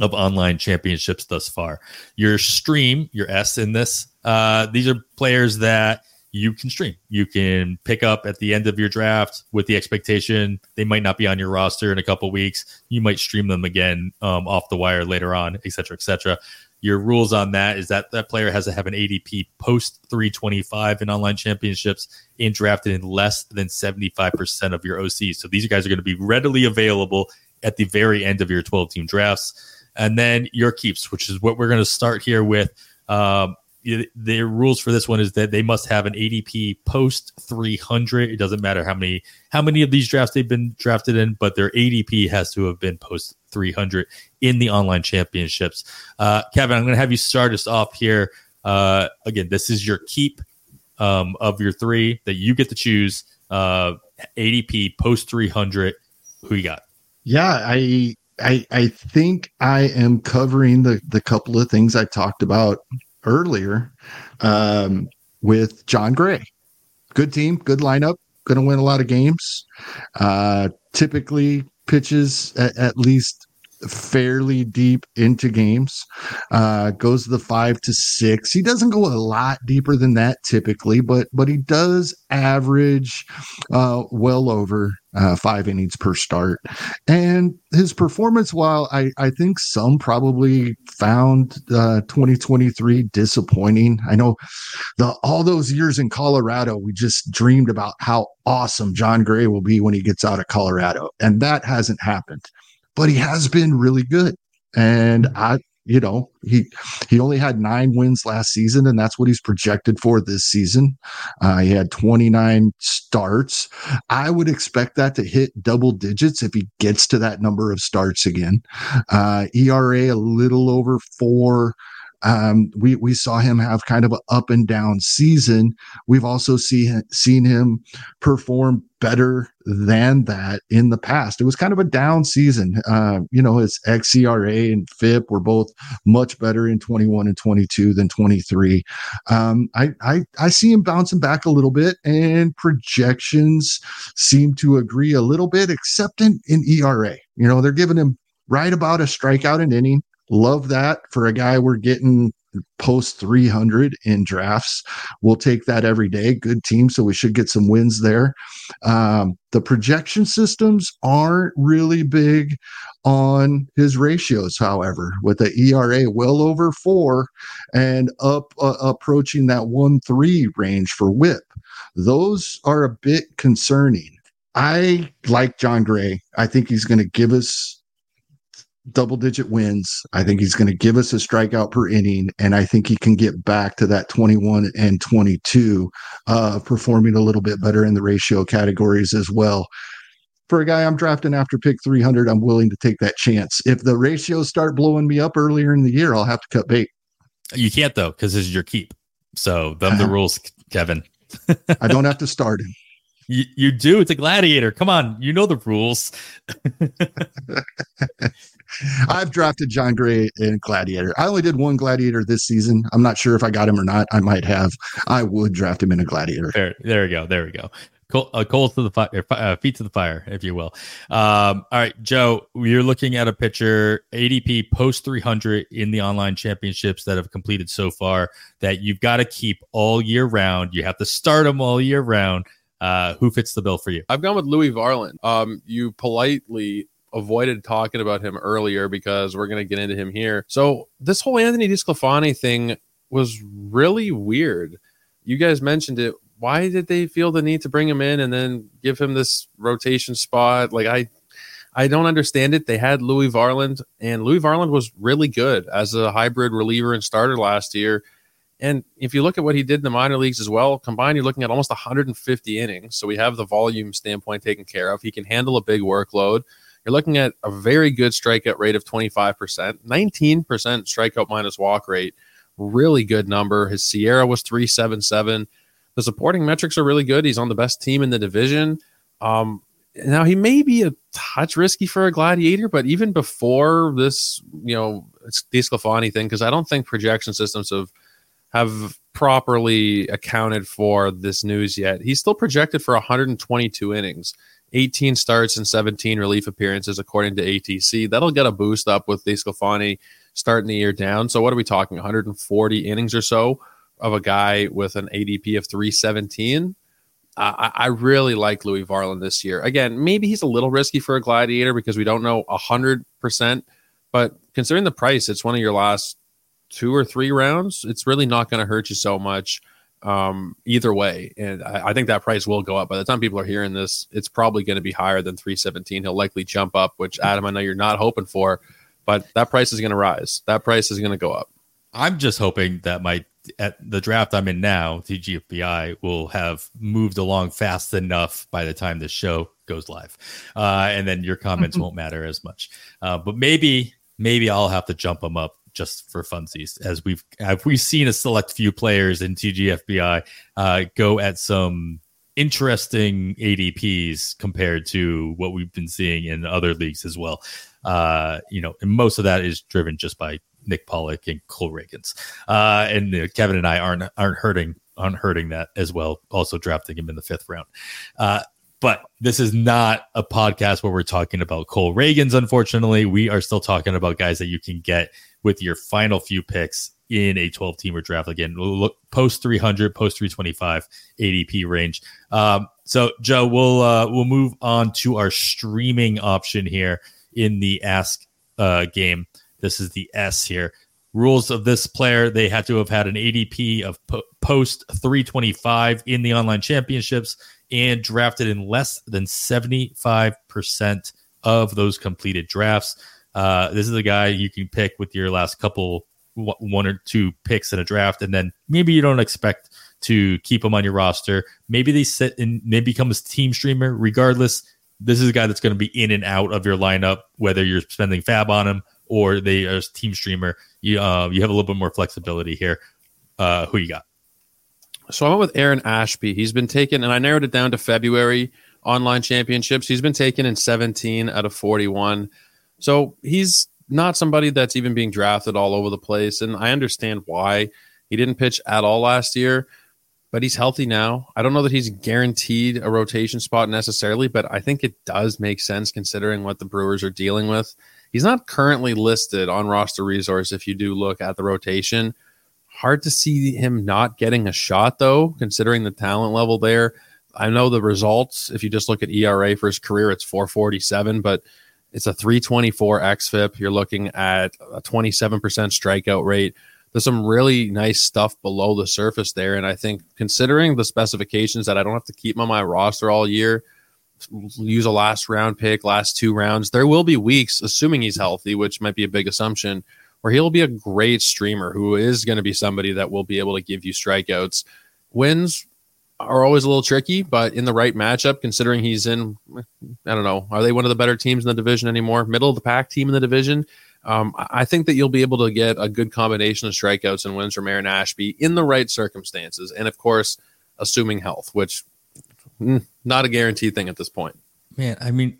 of online championships thus far. Your stream, your S in this, uh, these are players that you can stream. You can pick up at the end of your draft with the expectation they might not be on your roster in a couple weeks. You might stream them again um, off the wire later on, et cetera, et cetera. Your rules on that is that that player has to have an ADP post 325 in online championships and drafted in less than 75% of your OCs. So these guys are going to be readily available at the very end of your 12 team drafts. And then your keeps, which is what we're going to start here with. Um, the rules for this one is that they must have an ADP post 300. It doesn't matter how many how many of these drafts they've been drafted in, but their ADP has to have been post 300 in the online championships. Uh, Kevin, I'm going to have you start us off here. Uh, again, this is your keep um, of your three that you get to choose. Uh, ADP post 300. Who you got? Yeah, I I I think I am covering the the couple of things I talked about earlier um, with Jon Gray. Good team, good lineup, going to win a lot of games. Uh, typically pitches at, at least fairly deep into games. Uh, goes the five to six. He doesn't go a lot deeper than that typically, but but he does average uh, well over uh, five innings per start. And his performance, while I, I think some probably found uh, 2023 disappointing. I know the all those years in Colorado, we just dreamed about how awesome Jon Gray will be when he gets out of Colorado, and that hasn't happened but he has been really good. And I, you know, he he only had nine wins last season, and that's what he's projected for this season. Uh, he had 29 starts. I would expect that to hit double digits if he gets to that number of starts again. Uh, ERA a little over four. Um, we we saw him have kind of an up and down season. We've also see, seen him perform better than that in the past. It was kind of a down season. Uh, you know, his xERA and FIP were both much better in 21 and 22 than 23. Um, I, I I see him bouncing back a little bit, and projections seem to agree a little bit, except in, in ERA. You know, they're giving him right about a strikeout an inning Love that for a guy we're getting post 300 in drafts. We'll take that every day. Good team, so we should get some wins there. Um, the projection systems aren't really big on his ratios, however, with the ERA well over four and up uh, approaching that one three range for WHIP. Those are a bit concerning. I like Jon Gray. I think he's going to give us double digit wins. I think he's going to give us a strikeout per inning, and I think he can get back to that 21 and 22, uh, performing a little bit better in the ratio categories as well. For a guy I'm drafting after pick 300, I'm willing to take that chance. If the ratios start blowing me up earlier in the year, I'll have to cut bait. You can't though, because this is your keep. So them the uh-huh. rules, Kevin. I don't have to start him. You, you do. It's a gladiator. Come on. You know the rules. I've drafted Jon Gray in Gladiator. I only did one Gladiator this season. I'm not sure if I got him or not. I might have. I would draft him in a Gladiator. There, there we go. There we go. Coal, uh, coals to the fire, uh, feet to the fire, if you will. Um, all right, Joe, you're looking at a pitcher ADP post 300 in the online championships that have completed so far that you've got to keep all year round. You have to start them all year round. Uh, who fits the bill for you? I've gone with Louie Varland. Um, you politely avoided talking about him earlier because we're going to get into him here. So this whole Anthony DeSclafani thing was really weird. You guys mentioned it. Why did they feel the need to bring him in and then give him this rotation spot? Like I I don't understand it. They had Louie Varland, and Louie Varland was really good as a hybrid reliever and starter last year. And if you look at what he did in the minor leagues as well, combined, you're looking at almost 150 innings. So we have the volume standpoint taken care of. He can handle a big workload. You're looking at a very good strikeout rate of 25%, 19% strikeout minus walk rate. Really good number. His SIERA was 377. The supporting metrics are really good. He's on the best team in the division. Um, now he may be a touch risky for a gladiator, but even before this, you know, it's DeSclafani thing, because I don't think projection systems have have properly accounted for this news yet. He's still projected for 122 innings, 18 starts and 17 relief appearances according to ATC. That'll get a boost up with DeSclafani starting the year down. So what are we talking? 140 innings or so of a guy with an ADP of 317. Uh, I, really like Louie Varland this year. Again, maybe he's a little risky for a gladiator because we don't know hundred percent. But considering the price, it's one of your last two or three rounds. It's really not going to hurt you so much um, either way. And I, I, think that price will go up. By the time people are hearing this, it's probably going to be higher than 317. He'll likely jump up, which Adam, I know you're not hoping for, but that price is going to rise. That price is going to go up. I'm just hoping that my at the draft I'm in now, TGFBI will have moved along fast enough by the time the show goes live, uh, and then your comments won't matter as much. Uh, but maybe, maybe I'll have to jump them up just for funsies, as we've have we seen a select few players in TGFBI uh, go at some interesting ADPs compared to what we've been seeing in other leagues as well. Uh, you know, and most of that is driven just by Nick Pollack and Cole Ragans. Uh, and uh, Kevin and I aren't aren't hurting aren't hurting that as well. Also drafting him in the fifth round. Uh, but this is not a podcast where we're talking about Cole Ragans. Unfortunately, we are still talking about guys that you can get with your final few picks in a 12 teamer draft. Again, look post 300, post 325 ADP range. Um, so Joe, we'll uh, we'll move on to our streaming option here in the Ask uh, game. This is the S here. Rules of this player: they had to have had an ADP of po- post 325 in the online championships and drafted in less than 75% of those completed drafts. Uh, this is a guy you can pick with your last couple, one or two picks in a draft, and then maybe you don't expect to keep him on your roster. Maybe they sit and they become a team streamer. Regardless, this is a guy that's going to be in and out of your lineup, whether you're spending fab on him or they are a team streamer, you uh, you have a little bit more flexibility here. Uh, who you got? So I went with Aaron Ashby. He's been taken, and I narrowed it down to February online championships. He's been taken in 17 out of 41. So he's not somebody that's even being drafted all over the place. And I understand why he didn't pitch at all last year, but he's healthy now. I don't know that he's guaranteed a rotation spot necessarily, but I think it does make sense considering what the Brewers are dealing with. He's not currently listed on roster resource if you do look at the rotation. Hard to see him not getting a shot though, considering the talent level there. I know the results. If you just look at ERA for his career, it's 447, but it's a 324 xFIP. You're looking at a 27% strikeout rate. There's some really nice stuff below the surface there. And I think considering the specifications that I don't have to keep him on my roster all year, use a last round pick, last two rounds. There will be weeks, assuming he's healthy, which might be a big assumption, where he'll be a great streamer who is going to be somebody that will be able to give you strikeouts. Wins are always a little tricky, but in the right matchup, considering he's in, I don't know, are they one of the better teams in the division anymore? Middle of the pack team in the division. Um, I think that you'll be able to get a good combination of strikeouts and wins from Aaron Ashby in the right circumstances. And of course, assuming health, which mm, not a guaranteed thing at this point. Man, I mean,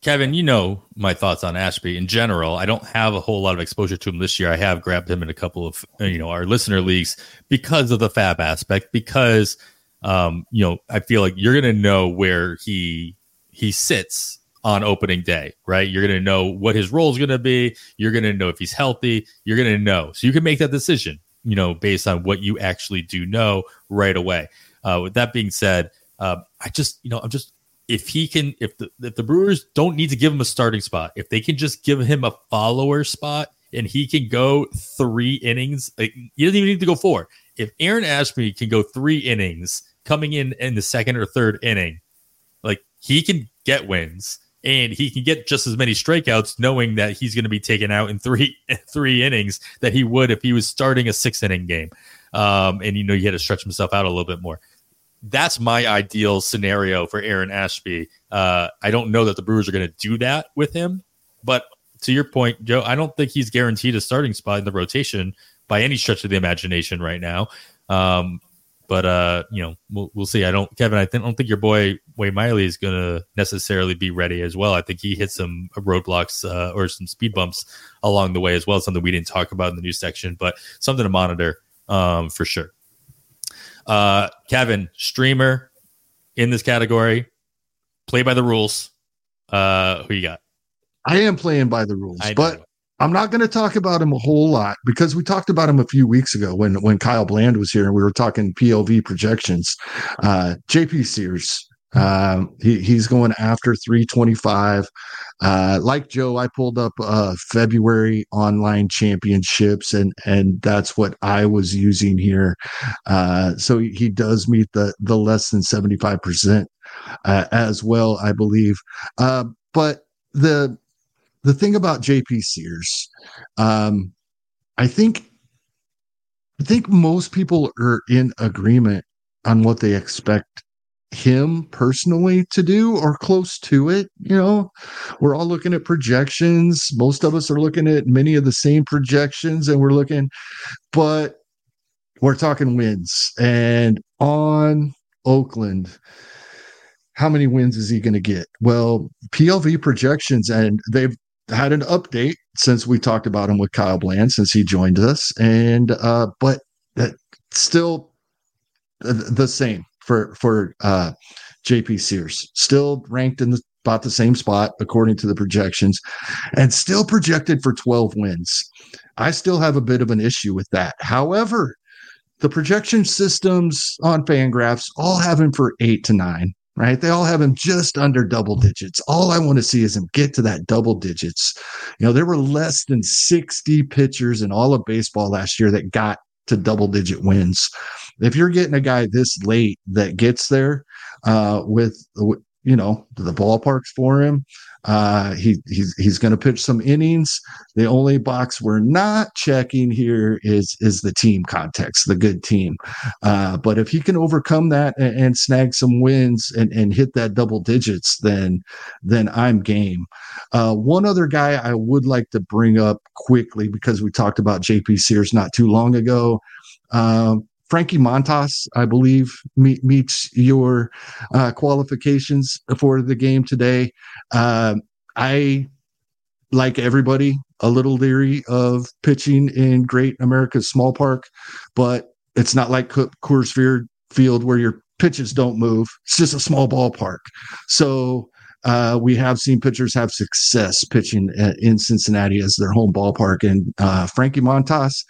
Kevin, you know my thoughts on Ashby in general. I don't have a whole lot of exposure to him this year. I have grabbed him in a couple of you know our listener leagues because of the Fab aspect. Because um, you know, I feel like you're gonna know where he he sits on opening day, right? You're gonna know what his role is gonna be. You're gonna know if he's healthy. You're gonna know, so you can make that decision, you know, based on what you actually do know right away. Uh, with that being said uh, I just, you know, I'm just if he can, if the if the Brewers don't need to give him a starting spot, if they can just give him a follower spot and he can go three innings, like, he doesn't even need to go four. If Aaron Ashby can go three innings, coming in in the second or third inning, like he can get wins and he can get just as many strikeouts, knowing that he's going to be taken out in three three innings that he would if he was starting a six inning game. Um, and you know, he had to stretch himself out a little bit more that's my ideal scenario for Aaron Ashby. Uh, I don't know that the Brewers are going to do that with him, but to your point, Joe, I don't think he's guaranteed a starting spot in the rotation by any stretch of the imagination right now. Um, but uh, you know, we'll we'll see. I don't, Kevin. I th- don't think your boy Wade Miley is going to necessarily be ready as well. I think he hit some roadblocks uh, or some speed bumps along the way as well. Something we didn't talk about in the news section, but something to monitor um, for sure. Uh, Kevin, streamer in this category, play by the rules. Uh, who you got? I am playing by the rules, but I'm not going to talk about him a whole lot because we talked about him a few weeks ago when when Kyle Bland was here and we were talking PLV projections. Uh, JP Sears, uh, he, he's going after 325. Uh, like Joe, I pulled up uh, February online championships, and and that's what I was using here. Uh, so he, does meet the the less than 75 percent uh, as well, I believe. But the the thing about JP Sears, um, I think, I think most people are in agreement on what they expect him personally to do or close to it. You know, we're all looking at projections. Most of us are looking at many of the same projections, and we're looking, but we're talking wins and on Oakland how many wins is he going to get? Well, PLV projections, and they've had an update since we talked about him with Kyle Bland since he joined us, and uh, but that still the same for for uh, JP Sears, still ranked in the, about the same spot according to the projections, and still projected for 12 wins. I still have a bit of an issue with that. However, the projection systems on Fangraphs all have him for eight to nine right? They all have him just under double digits. All I want to see is him get to that double digits. You know, there were less than 60 pitchers in all of baseball last year that got to double digit wins. If you're getting a guy this late that gets there uh, with, you know, the ballparks for him, uh, he he's he's going to pitch some innings. The only box we're not checking here is is the team context, the good team. Uh, but if he can overcome that and, and, snag some wins and, and hit that double digits, then then I'm game. Uh, one other guy I would like to bring up quickly because we talked about JP Sears not too long ago. Um, Frankie Montas, I believe, meet, meets your uh, qualifications for the game today. Uh, I, like everybody, a little leery of pitching in Great America's Small Park, but it's not like Coors Field where your pitches don't move. It's just a small ballpark. So uh, we have seen pitchers have success pitching uh, in Cincinnati as their home ballpark. And uh, Frankie Montas,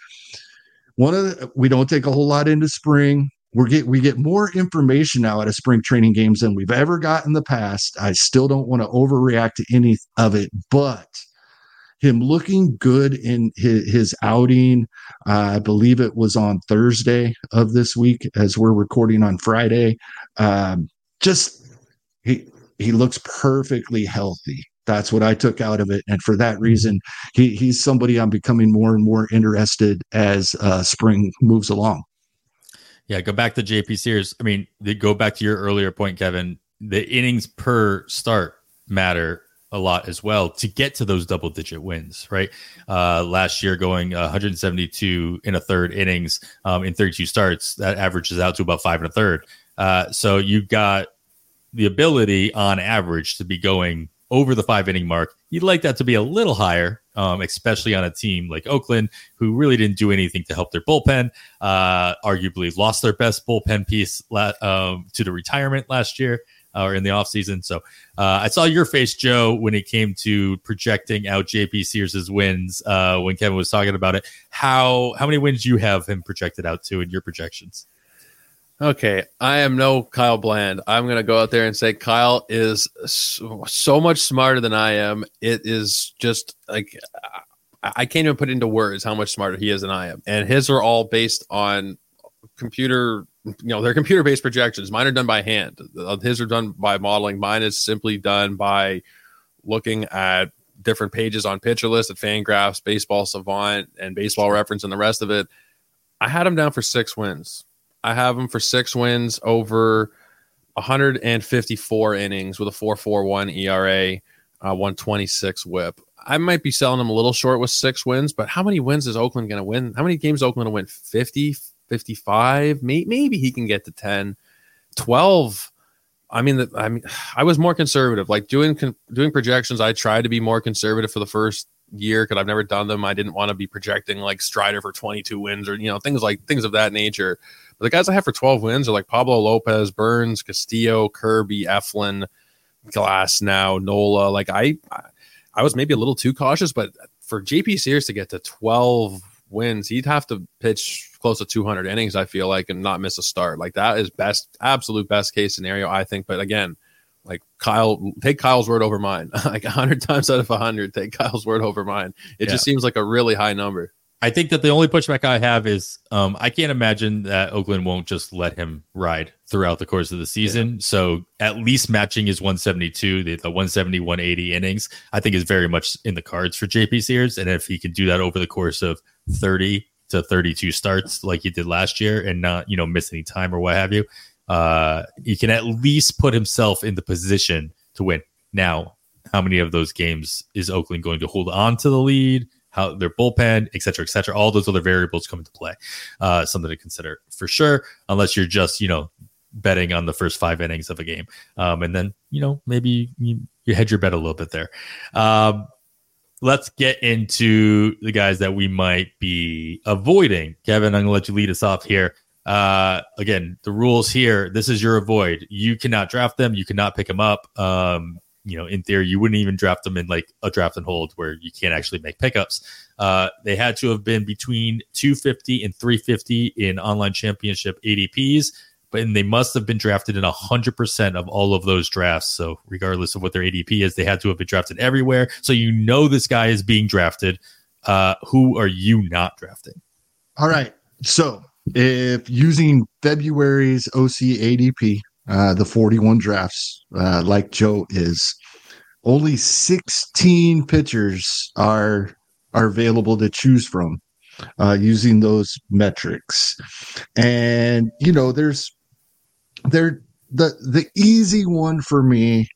one of the, we don't take a whole lot into spring. We get we get more information now at a spring training games than we've ever got in the past. I still don't want to overreact to any of it, but him looking good in his, his outing. Uh, I believe it was on Thursday of this week as we're recording on Friday. Um, just he he looks perfectly healthy. That's what I took out of it, and for that reason, he, he's somebody I'm becoming more and more interested as uh, spring moves along. Yeah, go back to JP Sears. I mean, go back to your earlier point, Kevin. The innings per start matter a lot as well to get to those double digit wins, right? Uh, last year, going 172 in a third innings um, in 32 starts, that averages out to about five and a third. Uh, so you've got the ability on average to be going over the five inning mark. You'd like that to be a little higher, um, especially on a team like Oakland, who really didn't do anything to help their bullpen. Uh, arguably lost their best bullpen piece la- um, to the retirement last year uh, or in the offseason. So uh, I saw your face, Joe, when it came to projecting out JP Sears' wins uh, when Kevin was talking about it. How how many wins you have him projected out to in your projections? Okay, I am no Kyle Bland. I'm going to go out there and say Kyle is so, so, much smarter than I am. It is just like I can't even put into words how much smarter he is than I am. And his are all based on computer, you know, they're computer based projections. Mine are done by hand. Uh, his are done by modeling. Mine is simply done by looking at different pages on Pitcher List, at Fangraphs, Baseball Savant, and Baseball Reference, and the rest of it. I had him down for six wins. I have him for six wins over 154 innings with a 4.41 ERA, uh, 126 WHIP. I might be selling him a little short with six wins, but how many wins is Oakland going to win? How many games Oakland to win? 50, 55. Maybe he can get to 10. 12. I mean, the, I mean, I was more conservative. Like doing doing projections, I tried to be more conservative for the first year because I've never done them. I didn't want to be projecting like Strider for 22 wins or you know things like things of that nature. But the guys I have for 12 wins are like Pablo Lopez, Burnes, Castillo, Kirby, Eflin, Glasnow, Nola. Like I, I was maybe a little too cautious, but for JP Sears to get to 12 wins, he'd have to pitch close to 200 innings. I feel like and not miss a start. Like that is best, absolute best case scenario. I think. But again, like Kyle, take Kyle's word over mine. like 100 times out of 100, take Kyle's word over mine. It yeah. just seems like a really high number. I think that the only pushback I have is um, I can't imagine that Oakland won't just let him ride throughout the course of the season. Yeah. So at least matching his 172, the, the 170, 180 innings, I think is very much in the cards for JP Sears. And if he can do that over the course of 30 to 32 starts like he did last year and not, you know, miss any time or what have you, uh, he can at least put himself in the position to win. Now, how many of those games is Oakland going to hold on to the lead? How their bullpen, et cetera, et cetera. All those other variables come into play. Uh, something to consider for sure, unless you're just, you know, betting on the first five innings of a game. Um, and then, you know, maybe you, you hedge your bet a little bit there. Um, let's get into the guys that we might be avoiding. Kevin, I'm going to let you lead us off here. Uh, again, the rules here, this is your avoid. You cannot draft them. You cannot pick them up. Um, you know, in theory, you wouldn't even draft them in like a draft and hold where you can't actually make pickups. Uh, they had to have been between 250 and 350 in online championship ADPs, but they must have been drafted in 100% of all of those drafts. So, regardless of what their ADP is, they had to have been drafted everywhere. So, you know, this guy is being drafted. Uh, who are you not drafting? All right. So, if using February's OC ADP, uh, the 41 drafts, uh, like Joe is. Only 16 pitchers are are available to choose from uh, using those metrics, and you know, there's there the the easy one for me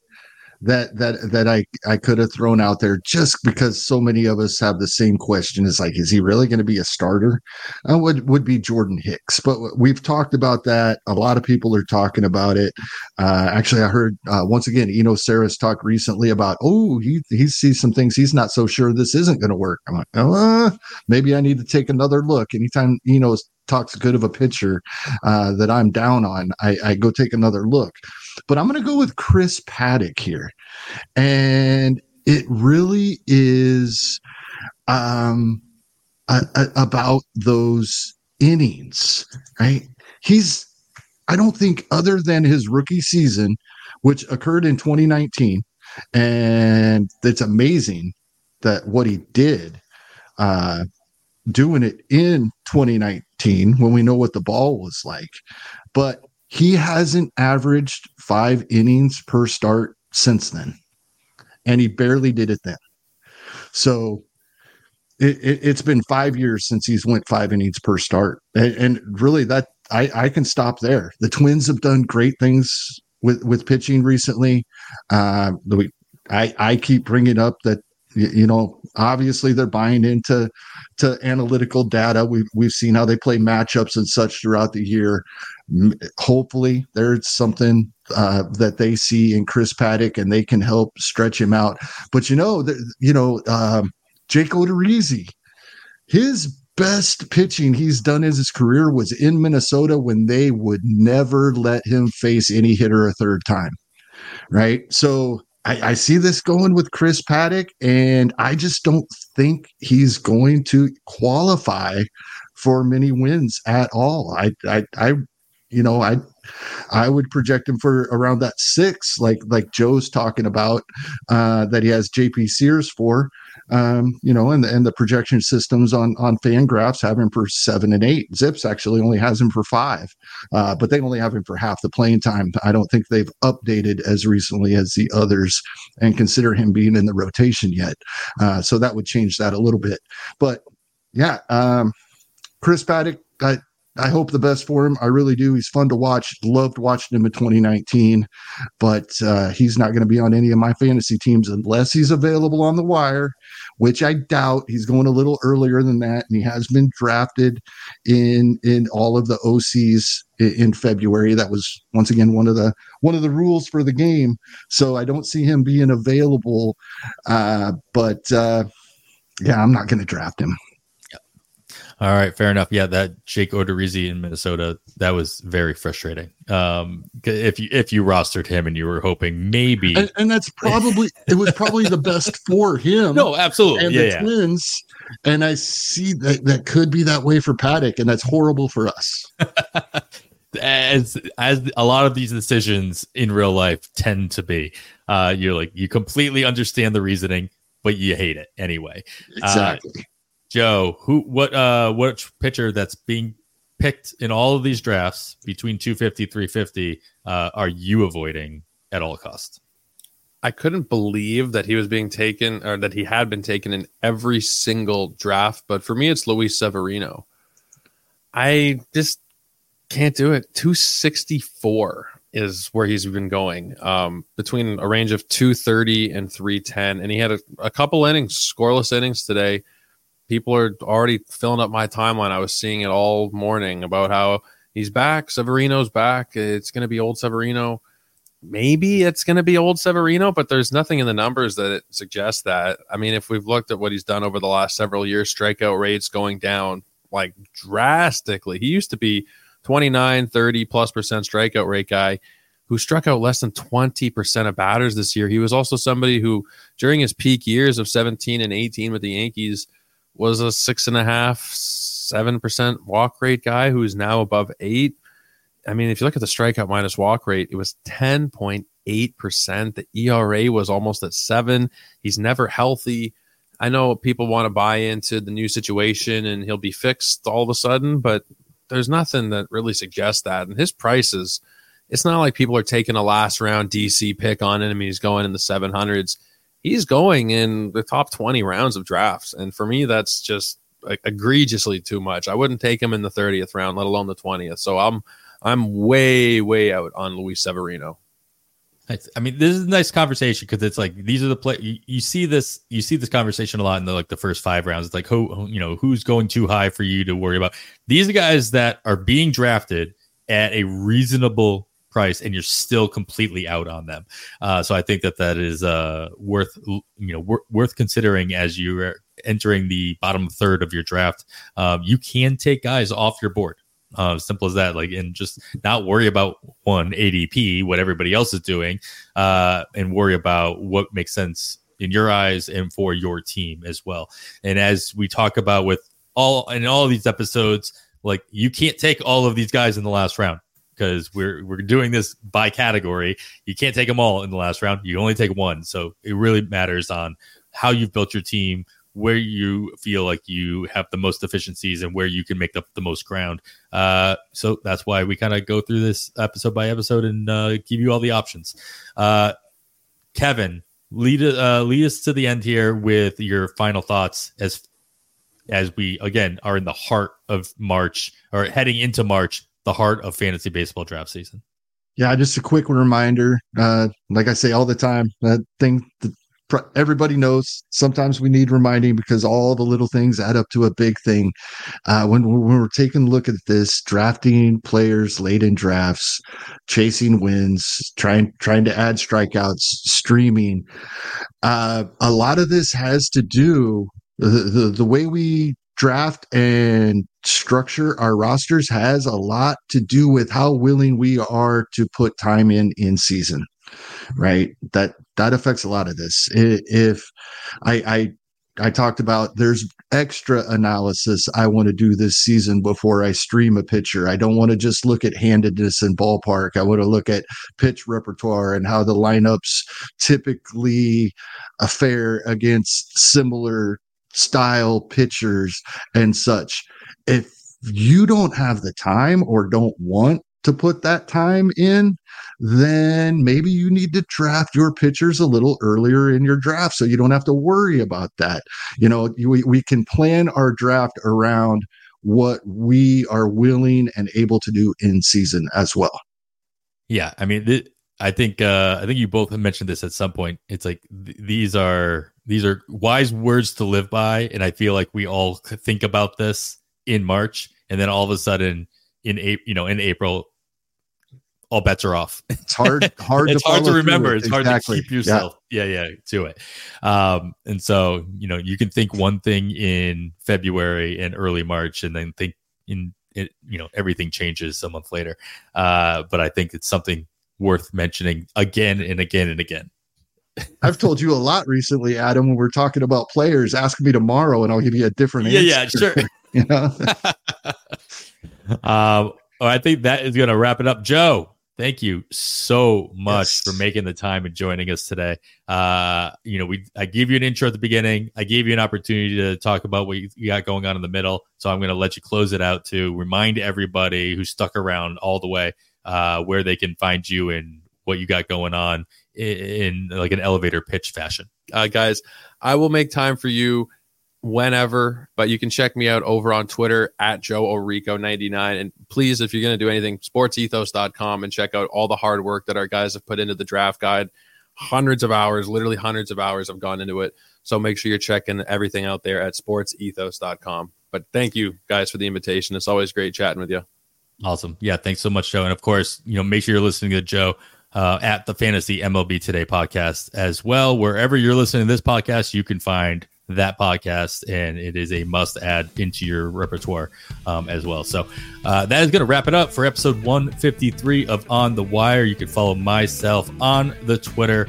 that that that I I could have thrown out there just because so many of us have the same question. Is like, is he really going to be a starter? Uh, would would be Jordan Hicks, but we've talked about that. A lot of people are talking about it. Uh, actually, I heard uh, once again Eno Sarris talk recently about oh he he sees some things he's not so sure this isn't going to work. I'm like, oh, maybe I need to take another look. Anytime Eno talks good of a pitcher uh, that I'm down on, I, I go take another look. But I'm going to go with Chris Paddack here. And it really is um, a, a, about those innings, right? He's, I don't think, other than his rookie season, which occurred in 2019, and it's amazing that what he did uh, doing it in 2019 when we know what the ball was like. But he hasn't averaged five innings per start since then. And he barely did it then. So it, has it, been five years since he's went five innings per start. And, and really that I, I can stop there. The twins have done great things with, with pitching recently. Uh, I, I keep bringing up that you know obviously they're buying into to analytical data we've, we've seen how they play matchups and such throughout the year hopefully there's something uh, that they see in chris Paddack and they can help stretch him out but you know the, you know um, jake odorizzi his best pitching he's done in his career was in minnesota when they would never let him face any hitter a third time right so I, I, see this going with Chris Paddack, and I just don't think he's going to qualify for many wins at all. I, I, I you know, I, I would project him for around that six, like like Joe's talking about, uh, that he has JP Sears for um, you know, and the, and the projection systems on on Fangraphs have him for seven and eight. ZiPS actually only has him for five, uh, but they only have him for half the playing time. I don't think they've updated as recently as the others and consider him being in the rotation yet. Uh, so that would change that a little bit. But yeah, um, Chris Paddack, I, I hope the best for him. I really do. He's fun to watch. Loved watching him in 2019, but uh, he's not going to be on any of my fantasy teams unless he's available on the wire, which I doubt. He's going a little earlier than that, and he has been drafted in in all of the OCs in, in February. That was once again one of the one of the rules for the game. So I don't see him being available. Uh, but uh, yeah, I'm not going to draft him. All right, fair enough. Yeah, that Jake Odorizzi in Minnesota, that was very frustrating. Um, if you if you rostered him and you were hoping maybe, and, and that's probably it was probably the best for him. No, absolutely, and yeah, the yeah. Twins. And I see that that could be that way for Paddack, and that's horrible for us. as as a lot of these decisions in real life tend to be, uh, you're like you completely understand the reasoning, but you hate it anyway. Exactly. Uh, Joe, who what uh what pitcher that's being picked in all of these drafts between 250 350 uh are you avoiding at all costs? I couldn't believe that he was being taken or that he had been taken in every single draft, but for me it's Luis Severino. I just can't do it. 264 is where he's been going um, between a range of 230 and 310 and he had a, a couple innings scoreless innings today people are already filling up my timeline. I was seeing it all morning about how he's back. Severino's back. It's going to be old Severino. Maybe it's going to be old Severino, but there's nothing in the numbers that suggests that. I mean, if we've looked at what he's done over the last several years, strikeout rates going down like drastically. He used to be 29, 30 plus percent strikeout rate guy who struck out less than 20% of batters this year. He was also somebody who, during his peak years of 17 and 18 with the Yankees, was a six and a half, seven percent walk rate guy who's now above eight. I mean, if you look at the strikeout minus walk rate, it was 10.8%. The ERA was almost at seven. He's never healthy. I know people want to buy into the new situation and he'll be fixed all of a sudden, but there's nothing that really suggests that. And his prices, it's not like people are taking a last round DC pick on him. and He's going in the 700s he's going in the top 20 rounds of drafts. And for me, that's just egregiously too much. I wouldn't take him in the 30th round, let alone the 20th. So I'm I'm way way out on Luis Severino. I mean, this is a nice conversation because it's like these are the play. You, you, see this, you see this conversation a lot in the like the first five rounds. It's like who, you know, who's going too high for you to worry about. These are guys that are being drafted at a reasonable price and you're still completely out on them. Uh, so I think that that is uh, worth you know wor- worth considering as you are entering the bottom third of your draft. Um, you can take guys off your board. Uh, simple as that. Like, and just not worry about one ADP, what everybody else is doing, uh, and worry about what makes sense in your eyes and for your team as well. And as we talk about with all in all these episodes, like you can't take all of these guys in the last round because we're we're doing this by category. You can't take them all in the last round. You only take one. So it really matters on how you've built your team, where you feel like you have the most efficiencies, and where you can make up the most ground. Uh, so that's why we kind of go through this episode by episode and uh, give you all the options. Uh, Kevin, lead uh, lead us to the end here with your final thoughts as as we again are in the heart of March or heading into March the heart of fantasy baseball draft season. Yeah, just a quick reminder. Uh, like I say all the time, that thing that everybody knows. Sometimes we need reminding because all the little things add up to a big thing. Uh, when, when we're taking a look at this, drafting players late in drafts, chasing wins, trying trying to add strikeouts, streaming. Uh, a lot of this has to do the, the the way we draft and structure our rosters has a lot to do with how willing we are to put time in in season right that that affects a lot of this if i i I talked about there's extra analysis I want to do this season before I stream a pitcher. I don't want to just look at handedness and ballpark. I want to look at pitch repertoire and how the lineups typically fare against similar style pitchers and such. If you don't have the time or don't want to put that time in, then maybe you need to draft your pitchers a little earlier in your draft so you don't have to worry about that. You know, we, we can plan our draft around what we are willing and able to do in season as well. Yeah, I mean, th- I think uh, I think you both mentioned this at some point. It's like th- these are these are wise words to live by, and I feel like we all think about this in March, and then all of a sudden in April, you know, in April, all bets are off. It's hard, hard. it's to hard to remember. It. It's exactly. hard to keep yourself. Yeah. yeah, yeah, to it. Um, and so you know, you can think one thing in February and early March, and then think in it. You know, everything changes a month later. Uh, but I think it's something worth mentioning again and again and again. I've told you a lot recently, Adam, when we're talking about players. Ask me tomorrow, and I'll give you a different yeah, answer. Yeah, sure. you know. um, I think that is going to wrap it up. Joe, thank you so much yes. for making the time and joining us today. Uh, you know, we I gave you an intro at the beginning. I gave you an opportunity to talk about what you got going on in the middle. So I'm going to let you close it out to remind everybody who stuck around all the way uh, where they can find you and what you got going on in, like an elevator pitch fashion. Uh, guys, I will make time for you whenever, but you can check me out over on Twitter at Joe Orrico99. And please, if you're going to do anything, sportsethos.com and check out all the hard work that our guys have put into the draft guide. Hundreds of hours, literally hundreds of hours have gone into it. So make sure you're checking everything out there at sportsethos.com. But thank you guys for the invitation. It's always great chatting with you. Awesome. Yeah. Thanks so much, Joe. And of course, you know, make sure you're listening to Joe uh, at the Fantasy MLB Today podcast as well. Wherever you're listening to this podcast, you can find that podcast, and it is a must add into your repertoire um, as well. So uh, that is going to wrap it up for episode 153 of On the Wire. You can follow myself on the Twitter.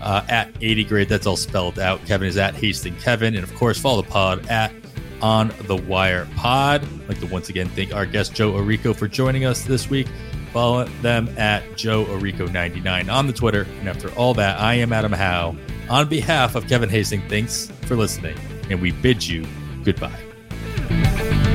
Uh, at 80 grade, that's all spelled out. Kevin is at Hasting Kevin, and of course, follow the pod at on the Wire Pod. I'd like to once again thank our guest Joe Orrico for joining us this week. Follow them at Joe Orrico99 on the Twitter. And after all that, I am Adam Howe. On behalf of Kevin Hastings, thanks for listening, and we bid you goodbye.